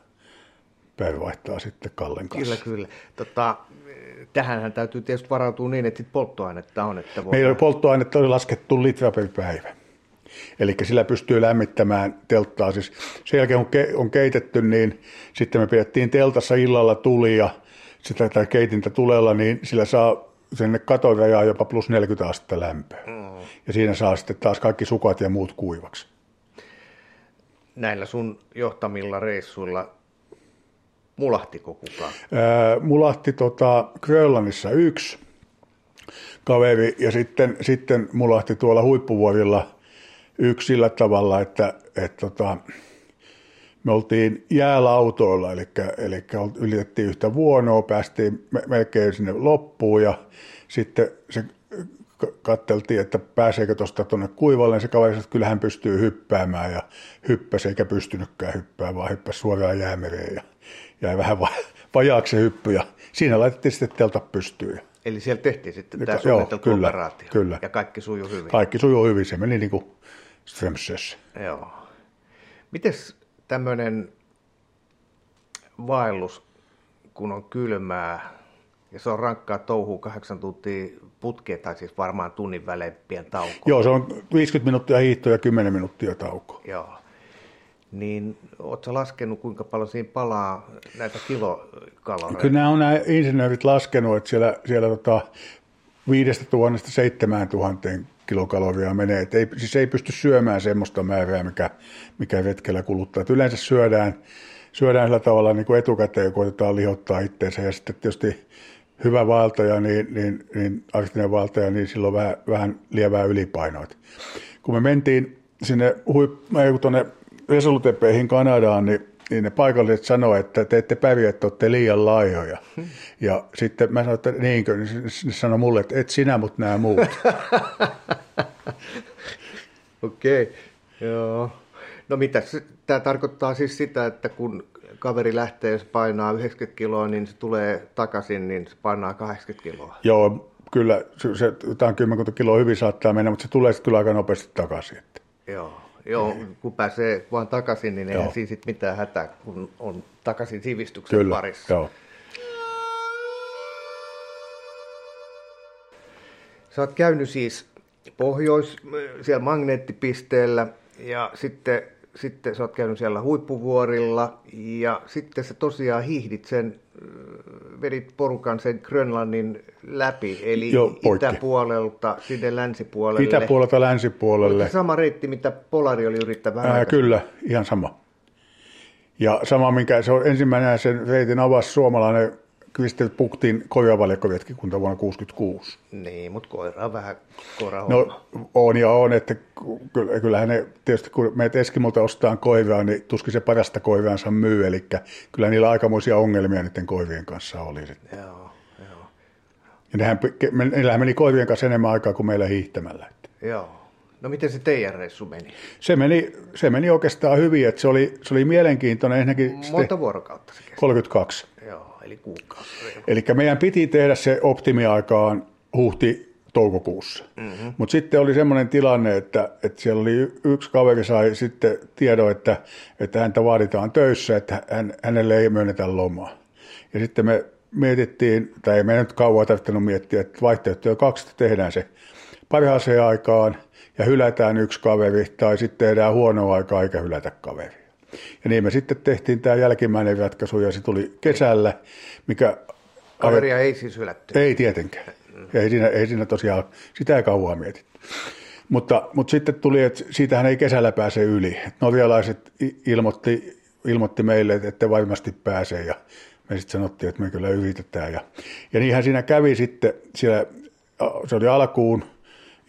Päivi vaihtaa sitten Kallen kanssa. Kyllä, kyllä. Tota, tähänhän täytyy tietysti varautua niin, että polttoainetta on. Että voidaan... Meillä oli polttoainetta oli laskettu litra per päivä. Eli sillä pystyy lämmittämään telttaa. Siis sen jälkeen kun on keitetty, niin sitten me pidettiin teltassa illalla tuli ja sitä tai keitintä tulella, niin sillä saa sinne katorajaa jopa plus 40 astetta lämpöä. Mm. Ja siinä saa sitten taas kaikki sukat ja muut kuivaksi. Näillä sun johtamilla reissuilla mulahtiko kukaan? Ää, mulahti tota, Grönlannissa yksi kaveri ja sitten, sitten mulahti tuolla huippuvuorilla yksi sillä tavalla, että, että tota, me oltiin jäälautoilla, eli, eli ylitettiin yhtä vuonoa, päästiin melkein sinne loppuun ja sitten se katteltiin, että pääseekö tuosta tuonne kuivalle, niin se kaveri että kyllähän pystyy hyppäämään ja hyppäsi eikä pystynytkään hyppäämään, vaan hyppäsi suoraan jäämereen ja jäi vähän vajaaksi se hyppy ja siinä laitettiin sitten telta pystyyn. Eli siellä tehtiin sitten tämä suunniteltu kyllä, operaatio kyllä. ja kaikki sujuu hyvin. Kaikki sujuu hyvin, se meni niin kuin Strömsössä. Joo. Mites tämmöinen vaellus, kun on kylmää ja se on rankkaa touhua kahdeksan tuntia putkeen, tai siis varmaan tunnin välein pien tauko. Joo, se on 50 minuuttia hiihto ja 10 minuuttia tauko. Joo. Niin oletko laskenut, kuinka paljon siinä palaa näitä kilokaloreita? Kyllä nämä on nämä insinöörit laskenut, että siellä, siellä tota, 5000 7000 kilokaloria menee. Et ei, siis ei pysty syömään semmoista määrää, mikä, mikä retkellä kuluttaa. Et yleensä syödään, syödään sillä tavalla niin kuin etukäteen ja koitetaan lihottaa itseensä. Ja sitten tietysti hyvä valtaja, niin, niin, niin arktinen valtaja, niin silloin vähän, vähän lievää ylipainoa. Kun me mentiin sinne huip- tuonne Resolutepeihin Kanadaan, niin niin ne paikalliset sanoivat, että te ette pärjää, että olette liian laihoja. Ja sitten mä sanoin, että niinkö, niin ne sanoi mulle, että et sinä, mutta nämä muut. Okei, okay. joo. No mitä, tämä tarkoittaa siis sitä, että kun kaveri lähtee, jos painaa 90 kiloa, niin se tulee takaisin, niin se painaa 80 kiloa. Joo, kyllä, se, se jotain 10 kiloa hyvin saattaa mennä, mutta se tulee sitten kyllä aika nopeasti takaisin. Että. Joo. Joo, kun pääsee vaan takaisin, niin eihän siinä sit mitään hätää, kun on takaisin sivistyksen Kyllä, parissa. Joo. Sä oot käynyt siis pohjois, siellä magneettipisteellä ja sitten, sitten sä oot käynyt siellä huippuvuorilla ja sitten sä tosiaan hiihdit sen, vedit porukan sen Grönlannin läpi, eli Joo, itäpuolelta sinne länsipuolelle. Itäpuolelta länsipuolelle. Sama reitti, mitä Polari oli yrittävä Ää, Kyllä, ihan sama. Ja sama, minkä se on ensimmäinen sen reitin avasi suomalainen Kristel Puktin korjavaljakkovetkikunta vuonna 1966. Niin, mutta koira on vähän koira No on ja on, että kyllähän ne tietysti kun meidät Eskimolta ostaa koiraa, niin tuskin se parasta koiraansa myy, eli kyllä niillä aikamoisia ongelmia niiden koivien kanssa oli sitten. Joo, joo. Ja nehän, niillähän meni koivien kanssa enemmän aikaa kuin meillä hiihtämällä. Joo. No miten se teidän reissu meni? Se meni, se meni oikeastaan hyvin, että se oli, se oli mielenkiintoinen. Ensinnäkin Monta vuorokautta se kesti? 32. Joo, eli kuukausi. Eli meidän piti tehdä se optimiaikaan huhti toukokuussa. Mm-hmm. Mutta sitten oli semmoinen tilanne, että, että siellä oli yksi kaveri sai sitten tiedon, että, että häntä vaaditaan töissä, että hän, hänelle ei myönnetä lomaa. Ja sitten me mietittiin, tai ei me nyt kauan tarvinnut miettiä, että vaihtoehtoja kaksi, että tehdään se parhaaseen aikaan ja hylätään yksi kaveri, tai sitten tehdään huonoa aikaa eikä hylätä kaveri. Ja niin me sitten tehtiin tämä jälkimmäinen ratkaisu ja se tuli kesällä, mikä... Kaveria ei siis hylätty? Ei tietenkään. Ei siinä, ei siinä tosiaan, sitä ei kauan mietitty. Mutta, mutta sitten tuli, että siitähän ei kesällä pääse yli. Norjalaiset ilmoitti, ilmoitti meille, että varmasti pääsee ja me sitten sanottiin, että me kyllä yritetään. Ja, ja niinhän siinä kävi sitten, siellä, se oli alkuun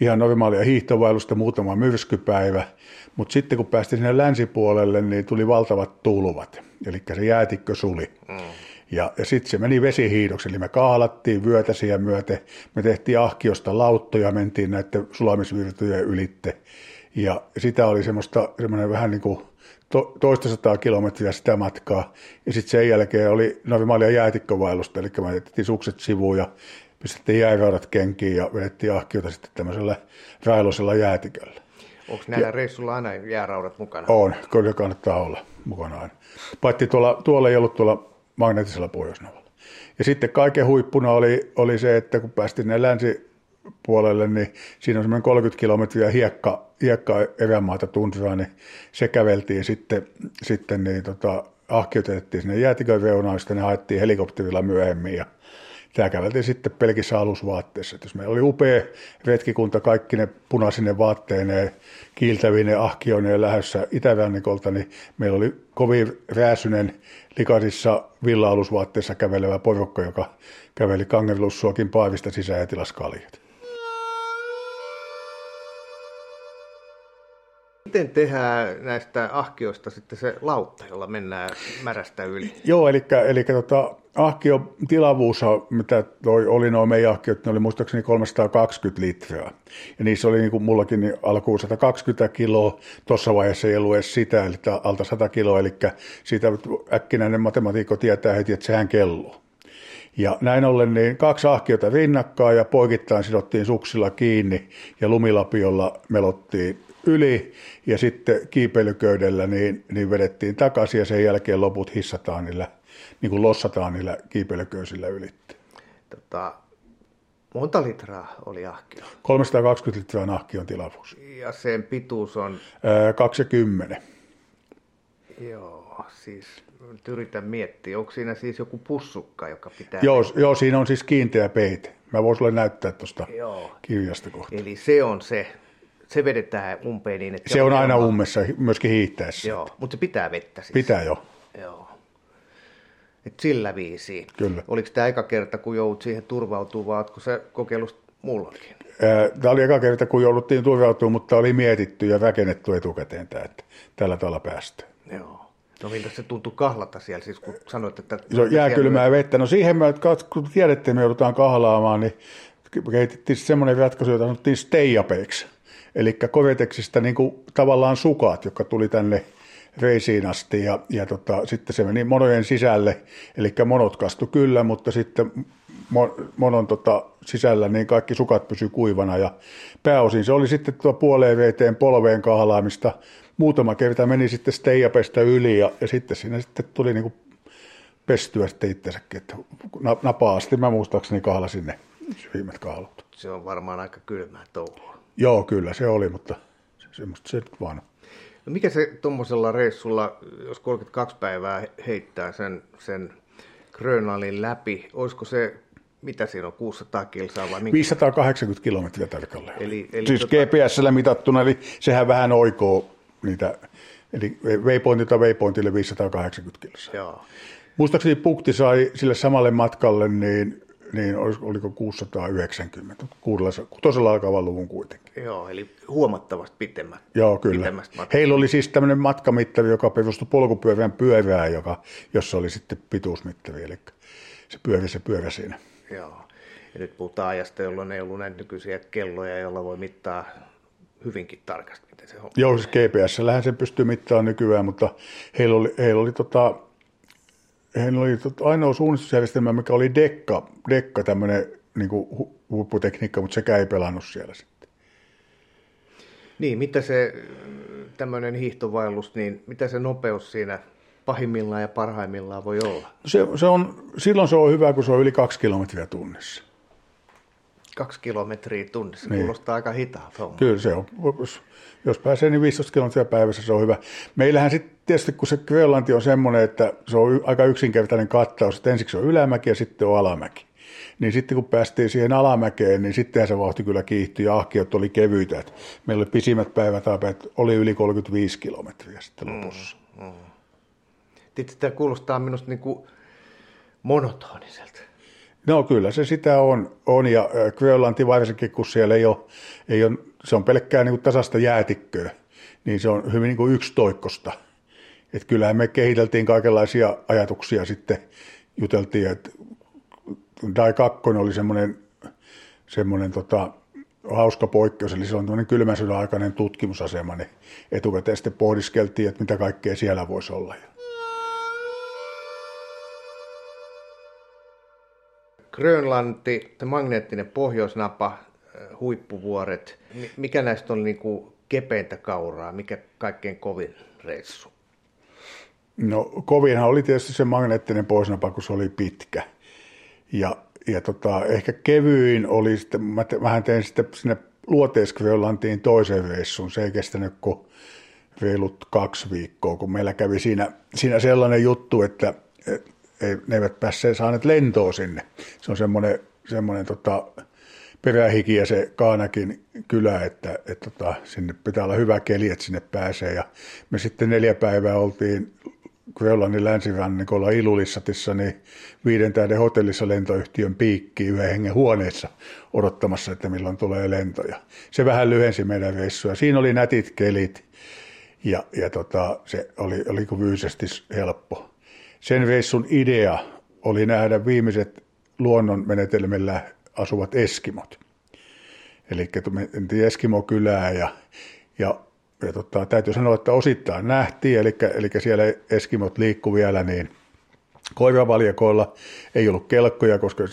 ihan normaalia hiihtovailusta muutama myrskypäivä, mutta sitten kun päästiin sinne länsipuolelle, niin tuli valtavat tulvat, eli se jäätikkö suli. Mm. Ja, ja sitten se meni vesihiidoksi, eli me kaalattiin vyötäsiä myöten, me tehtiin ahkiosta lauttoja, mentiin näiden sulamisvirtojen ylitte. Ja sitä oli semmoista, semmoinen vähän niin kuin to, toista sataa kilometriä sitä matkaa. Ja sitten sen jälkeen oli normaalia jäätikkövailusta, eli me tehtiin sukset sivuun ja pistettiin jääräydät kenkiin ja vedettiin ahkiota sitten tämmöisellä railoisella jäätiköllä. Onko näillä ja, reissulla aina jääraudat mukana? On, kyllä kannattaa olla mukana aina. Paitsi tuolla, tuolla ei ollut tuolla magneettisella pohjoisnavalla. Ja sitten kaiken huippuna oli, oli se, että kun päästiin ne länsipuolelle, niin siinä on semmoinen 30 kilometriä hiekka, hiekka erämaata tuntraa, niin se käveltiin sitten, sitten niin tota, ahkiotettiin sinne jäätikön reunaan, sitten ne haettiin helikopterilla myöhemmin ja Tämä käveltiin sitten pelkissä alusvaatteissa. jos meillä oli upea retkikunta, kaikki ne punaisine vaatteineen, kiiltävine ahkioineen lähdössä Itävännikolta, niin meillä oli kovin rääsynen likaisissa villa-alusvaatteissa kävelevä porukka, joka käveli kangerlussuokin paavista sisään ja tilasi kaljat. Miten tehdään näistä ahkioista sitten se lautta, jolla mennään märästä yli? Joo, eli, eli tota, ahkio tilavuus, mitä toi oli nuo meidän ahkiot, ne oli muistaakseni 320 litraa. Ja niissä oli niin kuin mullakin niin alkuun 120 kiloa, tuossa vaiheessa ei ollut edes sitä, eli alta 100 kiloa, eli siitä äkkinäinen matematiikko tietää heti, että sehän kelluu. Ja näin ollen niin kaksi ahkiota rinnakkain ja poikittain sidottiin suksilla kiinni ja lumilapiolla melottiin yli ja sitten kiipeilyköydellä niin, niin vedettiin takaisin ja sen jälkeen loput hissataan niillä, niin kuin lossataan niillä kiipeilyköysillä ylitte. Tota, monta litraa oli ahkio? 320 litraa ahkion tilavuus. Ja sen pituus on? Ää, 20. Joo, siis nyt yritän miettiä, onko siinä siis joku pussukka, joka pitää... Joo, joo siinä on siis kiinteä peite. Mä voin sulle näyttää tuosta kirjasta kohta. Eli se on se, se vedetään umpeen niin, että... Se on aina ummessa, myöskin hiihtäessä. Joo, mutta se pitää vettä siis. Pitää jo. Joo. Et sillä viisiin. Kyllä. Oliko tämä eka kerta, kun joudut siihen turvautumaan, vai ootko sä kokeillut mullakin? Tämä oli eka kerta, kun jouduttiin turvautumaan, mutta oli mietitty ja rakennettu etukäteen tämä, että tällä tavalla päästään. Joo. No miltä se tuntui kahlata siellä, siis kun sanoit, että... Se on jääkylmää vettä. No siihen me, kun tiedettiin, että me joudutaan kahlaamaan, niin kehitettiin semmoinen ratkaisu, jota sanottiin stay-upeiksi. Eli Koveteksistä niin kuin tavallaan sukat, jotka tuli tänne reisiin asti ja, ja tota, sitten se meni monojen sisälle, eli monot kastu kyllä, mutta sitten mo- monon tota, sisällä niin kaikki sukat pysy kuivana ja pääosin se oli sitten tuo puoleen veteen polveen kahlaamista. Muutama kerta meni sitten steijapestä yli ja, ja sitten siinä sitten tuli niin kuin pestyä sitten itsensäkin, että na- napaasti mä muistaakseni kahlasin ne syvimmät kahlut. Se on varmaan aika kylmää touhua. Joo, kyllä se oli, mutta se- semmoista se nyt vaan on. No mikä se tuommoisella reissulla, jos 32 päivää heittää sen, sen Grönlannin läpi, olisiko se, mitä siinä on, 600 kilsaa vai minkä? 580 kilometriä tarkalleen. Eli- eli siis tota- GPSllä mitattuna, eli sehän vähän oikoo niitä, eli waypointilta waypointille 580 kilsaa. Joo. Muistaakseni Pukti sai sille samalle matkalle, niin, niin oliko 690, kuudella, kutosella alkavan luvun kuitenkin. Joo, eli huomattavasti pitemmät. Joo, kyllä. Heillä oli siis tämmöinen matkamittari, joka perustui polkupyörään pyörään, joka, jossa oli sitten pituusmittari, eli se pyöri se pyörä siinä. Joo. Ja nyt puhutaan ajasta, jolloin ei ollut näitä nykyisiä kelloja, joilla voi mittaa hyvinkin tarkasti, miten se homma. Joo, siis GPS-lähän se pystyy mittaamaan nykyään, mutta heillä oli, heillä oli, tota, heillä oli ainoa suunnistusjärjestelmä, mikä oli Dekka, Dekka tämmöinen niin hu, huipputekniikka, mutta sekään ei pelannut siellä sitten. Niin, mitä se tämmöinen hiihtovaellus, niin mitä se nopeus siinä pahimmillaan ja parhaimmillaan voi olla? Se, se on, silloin se on hyvä, kun se on yli kaksi kilometriä tunnissa. Kaksi kilometriä tunnissa, Niin. kuulostaa aika hitaalta. Kyllä se on. Jos, jos pääsee, niin 15 kilometriä päivässä se on hyvä. Meillähän sitten tietysti, kun se Grönlanti on semmoinen, että se on aika yksinkertainen kattaus, että ensiksi on ylämäki ja sitten on alamäki. Niin sitten kun päästiin siihen alamäkeen, niin sittenhän se vauhti kyllä kiihtyi ja ahkiot oli kevyitä. Et meillä oli pisimmät päivätapeet, oli yli 35 kilometriä sitten lopussa. Tietysti tämä kuulostaa minusta niin kuin monotoniselta. No kyllä se sitä on, on ja Grönlanti varsinkin, kun siellä ei ole, ei ole se on pelkkää niin tasasta jäätikköä, niin se on hyvin niin kuin yksitoikkosta. Että kyllähän me kehiteltiin kaikenlaisia ajatuksia sitten, juteltiin, että DAI 2 oli semmoinen, semmoinen tota, hauska poikkeus, eli se on tämmöinen kylmän sodan aikainen tutkimusasema, niin etukäteen sitten pohdiskeltiin, että mitä kaikkea siellä voisi olla. Grönlanti, magneettinen pohjoisnapa, äh, huippuvuoret. Mi- Mikä näistä on niin kuin kepeintä kauraa? Mikä kaikkein kovin reissu? No kovinhan oli tietysti se magneettinen poisnapa, kun se oli pitkä. Ja, ja tota, ehkä kevyin oli sitten, mä, te, mähän tein sitten sinne Luoteisgrönlantiin toisen reissun. Se ei kestänyt kuin reilut kaksi viikkoa, kun meillä kävi siinä, siinä sellainen juttu, että et, ei, ne eivät päässeet saaneet lentoa sinne. Se on semmoinen, semmoinen tota, perähiki ja se Kaanakin kylä, että, että tota, sinne pitää olla hyvä keli, että sinne pääsee. Ja me sitten neljä päivää oltiin Grönlannin länsirannikolla Ilulissatissa, niin viiden tähden hotellissa lentoyhtiön piikki yhden hengen huoneessa odottamassa, että milloin tulee lentoja. Se vähän lyhensi meidän reissua. Siinä oli nätit kelit ja, ja tota, se oli, oli fyysisesti helppo. Sen reissun idea oli nähdä viimeiset luonnon menetelmillä asuvat eskimot. Eli mentiin Eskimo-kylää ja, ja, ja tota, täytyy sanoa, että osittain nähtiin, eli, eli siellä Eskimot liikkuu vielä niin koiravaljakoilla ei ollut kelkkoja, koska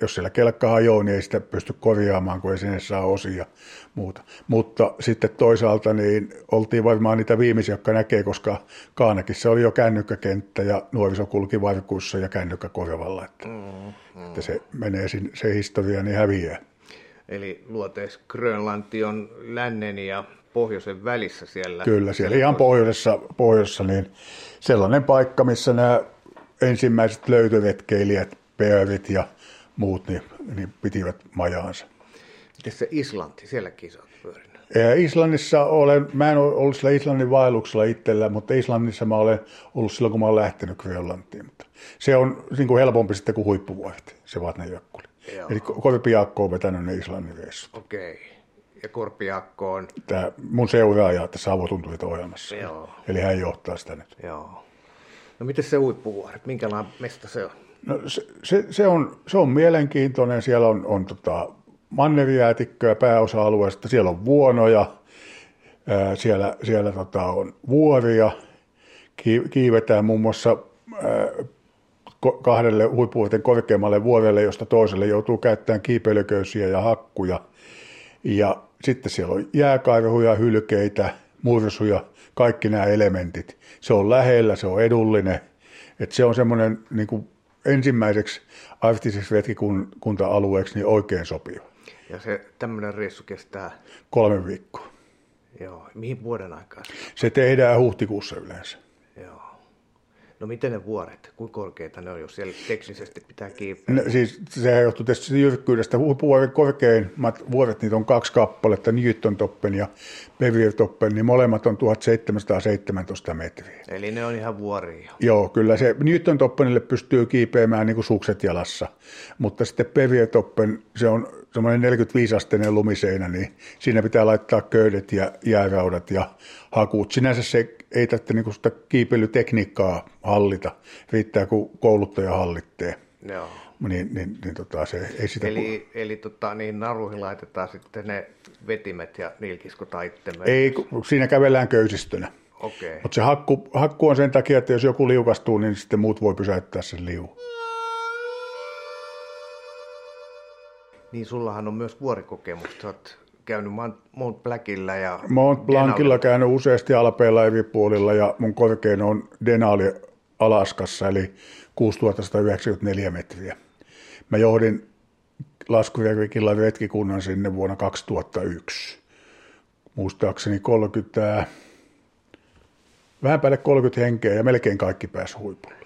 jos siellä kelkka hajoaa, niin ei sitä pysty korjaamaan, kun ei sinne saa osia muuta. Mutta sitten toisaalta niin oltiin varmaan niitä viimeisiä, jotka näkee, koska Kaanakissa oli jo kännykkäkenttä ja nuoriso kulki varkuissa ja kännykkä korvalla, että, mm, mm. että se menee sin, se historia niin häviää. Eli luoteis Grönlanti on lännen ja pohjoisen välissä siellä. Kyllä, siellä ihan pohjoisessa, pohjoisessa niin sellainen paikka, missä nämä ensimmäiset löytövetkeilijät, peerit ja muut, niin, niin pitivät majaansa. Miten se Islanti, sielläkin sä pyörinyt? Islannissa olen, mä en ole ollut sillä Islannin vaelluksella itsellä, mutta Islannissa mä olen ollut silloin, kun mä olen lähtenyt Grönlantiin. Mutta se on niin kuin helpompi sitten kuin huippuvuoret, se Vatnajökkuli. Eli Korpiakko on vetänyt ne Islannin reissut. Okei. Okay. Ja Korpiakko on? Tämä mun seuraaja tässä avotunturit ohjelmassa. Joo. Eli hän johtaa sitä nyt. Joo. No miten se huippuvuoret, minkälainen mesta se on? No se, se, se, on, se on mielenkiintoinen. Siellä on, on tota, mannerijäätikköä pääosa-alueesta. Siellä on vuonoja, ää, siellä, siellä tota, on vuoria. Kiivetään muun muassa ää, kahdelle huippuvuoten korkeammalle vuorelle, josta toiselle joutuu käyttämään kiipeilyköisiä ja hakkuja. Ja sitten siellä on jääkaivehuja, hylkeitä, mursuja, kaikki nämä elementit. Se on lähellä, se on edullinen. että se on semmoinen niin kuin ensimmäiseksi arktiseksi retkikunta-alueeksi niin oikein sopiva. Ja se tämmöinen reissu kestää? Kolme viikkoa. Joo. Mihin vuoden aikaa? Se tehdään huhtikuussa yleensä. No miten ne vuoret, kuinka korkeita ne on, jos siellä teknisesti pitää kiipeä? No, siis sehän johtuu tästä jyrkkyydestä. Huippuvuoren korkeimmat vuoret, niitä on kaksi kappaletta, Newton-toppen ja Bevier-toppen, niin molemmat on 1717 metriä. Eli ne on ihan vuoria. Joo, kyllä se Newton-toppenille pystyy kiipeämään niin kuin sukset jalassa, mutta sitten Bevier-toppen, se on semmoinen 45-asteinen lumiseinä, niin siinä pitää laittaa köydet ja jääraudat ja hakut. Sinänsä se ei tarvitse niin sitä kiipeilytekniikkaa hallita, riittää kun kouluttaja hallittee. Joo. Niin, niin, niin tota, se ei sitä eli, kun... eli tota, niin naruihin laitetaan sitten ne vetimet ja nilkiskot itse Ei, siinä kävellään köysistönä. Okay. Mutta se hakku, hakku on sen takia, että jos joku liukastuu, niin sitten muut voi pysäyttää sen liu. Niin sullahan on myös vuorikokemusta. Oot käynyt Mont Blackilla ja Mont Blancilla käynyt useasti alpeilla eri puolilla ja mun korkein on Denali Alaskassa, eli 6194 metriä. Mä johdin laskuvervikillä retkikunnan sinne vuonna 2001. Muistaakseni 30, vähän päälle 30 henkeä ja melkein kaikki pääsi huipulle.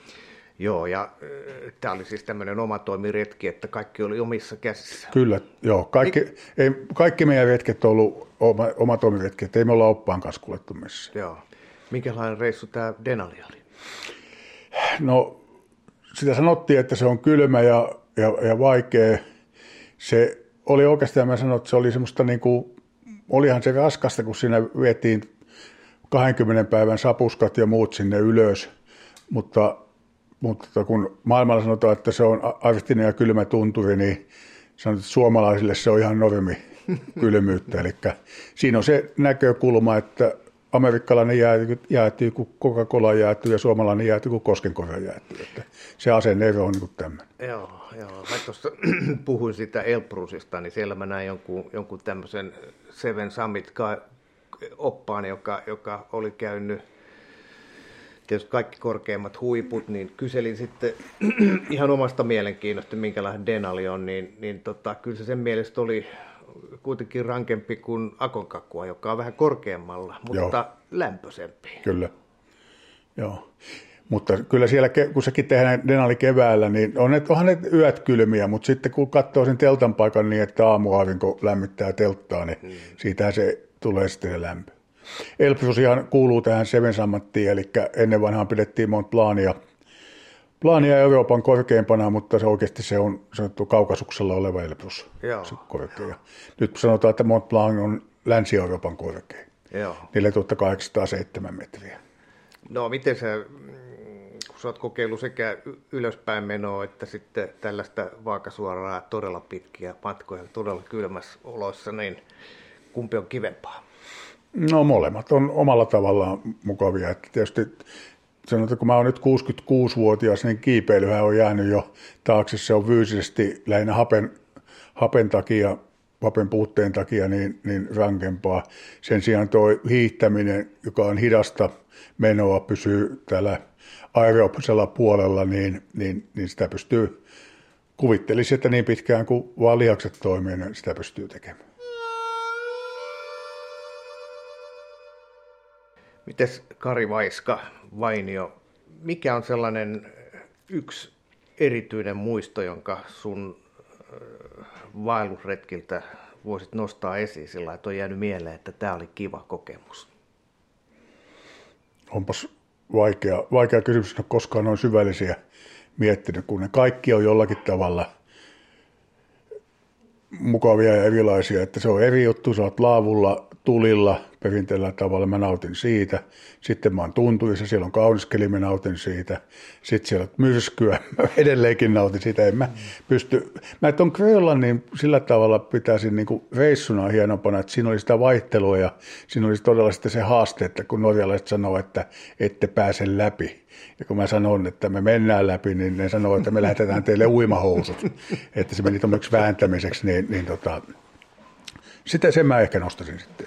Joo, ja äh, tämä oli siis tämmöinen omatoimiretki, että kaikki oli omissa käsissä. Kyllä, joo. Kaikki, Mik... ei, kaikki meidän retket on ollut oma, omatoimiretki, että ei me olla oppaan kanssa kuljettu missä. Joo. Minkälainen reissu tämä Denali oli? No, sitä sanottiin, että se on kylmä ja, ja, ja vaikea. Se oli oikeastaan, mä sanoin, että se oli semmoista niin kuin, olihan se raskasta, kun siinä vietiin 20 päivän sapuskat ja muut sinne ylös, mutta mutta kun maailmalla sanotaan, että se on arktinen ja kylmä tunturi, niin sanotaan, että suomalaisille se on ihan normi kylmyyttä. Eli siinä on se näkökulma, että amerikkalainen jäätyy, jäätyy kuin Coca-Cola jäätyy ja suomalainen jäätyy kuin Koskenkorva jäätyy. Että se asenne on niin tämmöinen. Joo, joo. Mä tuossa puhuin siitä Elbrusista, niin siellä mä näin jonkun, jonkun tämmöisen Seven Summit oppaan, joka, joka oli käynyt tietysti kaikki korkeimmat huiput, niin kyselin sitten ihan omasta mielenkiinnosta, minkälainen Denali on, niin, niin tota, kyllä se sen mielestä oli kuitenkin rankempi kuin Akonkakua, joka on vähän korkeammalla, mutta Joo. lämpöisempi. Kyllä, Joo. Mutta kyllä siellä, kun sekin tehdään Denali keväällä, niin on ne, onhan ne yöt kylmiä, mutta sitten kun katsoo sen teltan paikan niin, että aamuaurinko lämmittää telttaa, niin siitä se tulee sitten se lämpö. Elpsus ihan kuuluu tähän Seven Summittiin, eli ennen vanhaan pidettiin Mont Blania, Blania Euroopan korkeimpana, mutta se oikeasti se on sanottu kaukasuksella oleva Elbrus. Joo, korkea. Nyt sanotaan, että Mont Blanc on Länsi-Euroopan korkein. Joo. 4807 metriä. No miten se, kun sä oot kokeillut sekä ylöspäin menoa että sitten tällaista vaakasuoraa todella pitkiä matkoja todella kylmässä oloissa, niin kumpi on kivempaa? No molemmat on omalla tavallaan mukavia. Että tietysti sanotaan, kun mä oon nyt 66-vuotias, niin kiipeilyhän on jäänyt jo taakse. Se on fyysisesti lähinnä hapen, hapen takia, hapen puutteen takia niin, niin rankempaa. Sen sijaan tuo hiihtäminen, joka on hidasta menoa, pysyy täällä aerobisella puolella, niin, niin, niin sitä pystyy, kuvittelisin, että niin pitkään kuin vaan lihakset toimii, niin sitä pystyy tekemään. Mites Kari Vaiska, Vainio, mikä on sellainen yksi erityinen muisto, jonka sun vaellusretkiltä voisit nostaa esiin sillä että on jäänyt mieleen, että tämä oli kiva kokemus? Onpas vaikea, vaikea kysymys, en koskaan noin syvällisiä miettinyt, kun ne kaikki on jollakin tavalla mukavia ja erilaisia, että se on eri juttu, sä oot laavulla, tulilla, perinteellä tavalla, mä nautin siitä. Sitten mä oon tuntuissa, siellä on kaunis keli, mä nautin siitä. Sitten siellä on myrskyä, mä edelleenkin nautin siitä. En mä pysty, mä et on niin sillä tavalla pitäisin niin reissuna hienompana, että siinä oli sitä vaihtelua ja siinä oli todella sitten se haaste, että kun norjalaiset sanoo, että ette pääse läpi. Ja kun mä sanon, että me mennään läpi, niin ne sanoo, että me lähetetään teille uimahousut. että se meni tuommoiksi vääntämiseksi, niin, niin tota, sitä sen mä ehkä nostasin sitten.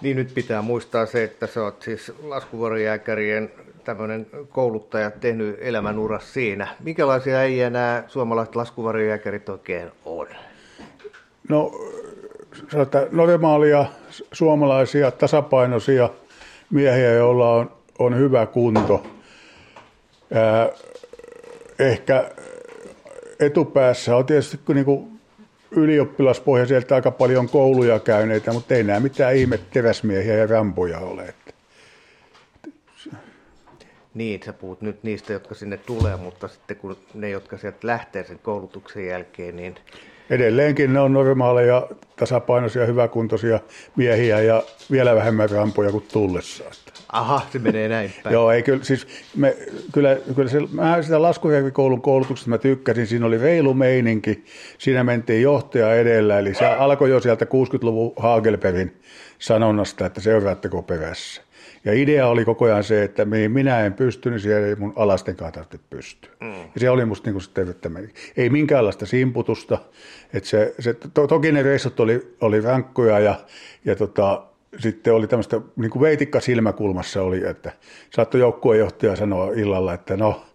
Niin nyt pitää muistaa se, että sä oot siis laskuvuorijääkärien tämmöinen kouluttaja tehnyt elämän uras siinä. Minkälaisia ei enää suomalaiset laskuvarjojääkärit oikein on? No sanotaan normaalia suomalaisia tasapainoisia miehiä, joilla on, on hyvä kunto. Ää, ehkä etupäässä on tietysti niin kuin ylioppilaspohjaiselta aika paljon kouluja käyneitä, mutta ei nämä mitään ihme teräsmiehiä ja rampoja ole. Niin, sä puhut nyt niistä, jotka sinne tulee, mutta sitten kun ne, jotka sieltä lähtee sen koulutuksen jälkeen, niin... Edelleenkin ne on normaaleja, tasapainoisia, hyväkuntoisia miehiä ja vielä vähemmän rampoja kuin tullessaan. Aha, se menee näin päin. Joo, ei kyllä, siis me, kyllä, kyllä se, mä sitä Laskujärvi-koulun koulutuksesta mä tykkäsin, siinä oli reilu meininki, siinä mentiin johtaja edellä, eli se alkoi jo sieltä 60-luvun Hagelbergin sanonnasta, että seuraatteko perässä. Ja idea oli koko ajan se, että mihin minä en pysty, niin siellä ei mun alasten tarvitse pystyä. Mm. Ja se oli musta niin sitten, että ei minkäänlaista simputusta. Että se, se, to, toki ne reissut oli, oli rankkoja ja, ja tota, sitten oli tämmöistä, niin kuin veitikka silmäkulmassa oli, että saattoi joukkueenjohtaja sanoa illalla, että no,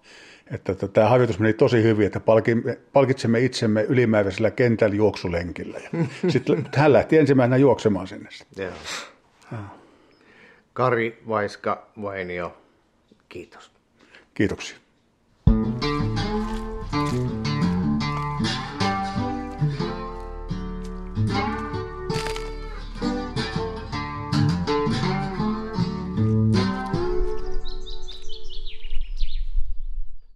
että tota, tämä harjoitus meni tosi hyvin, että palkitsemme itsemme ylimääräisellä kentän juoksulenkillä. Ja sitten hän lähti ensimmäisenä juoksemaan sinne. Kari Vaiska Vainio, kiitos. Kiitoksia.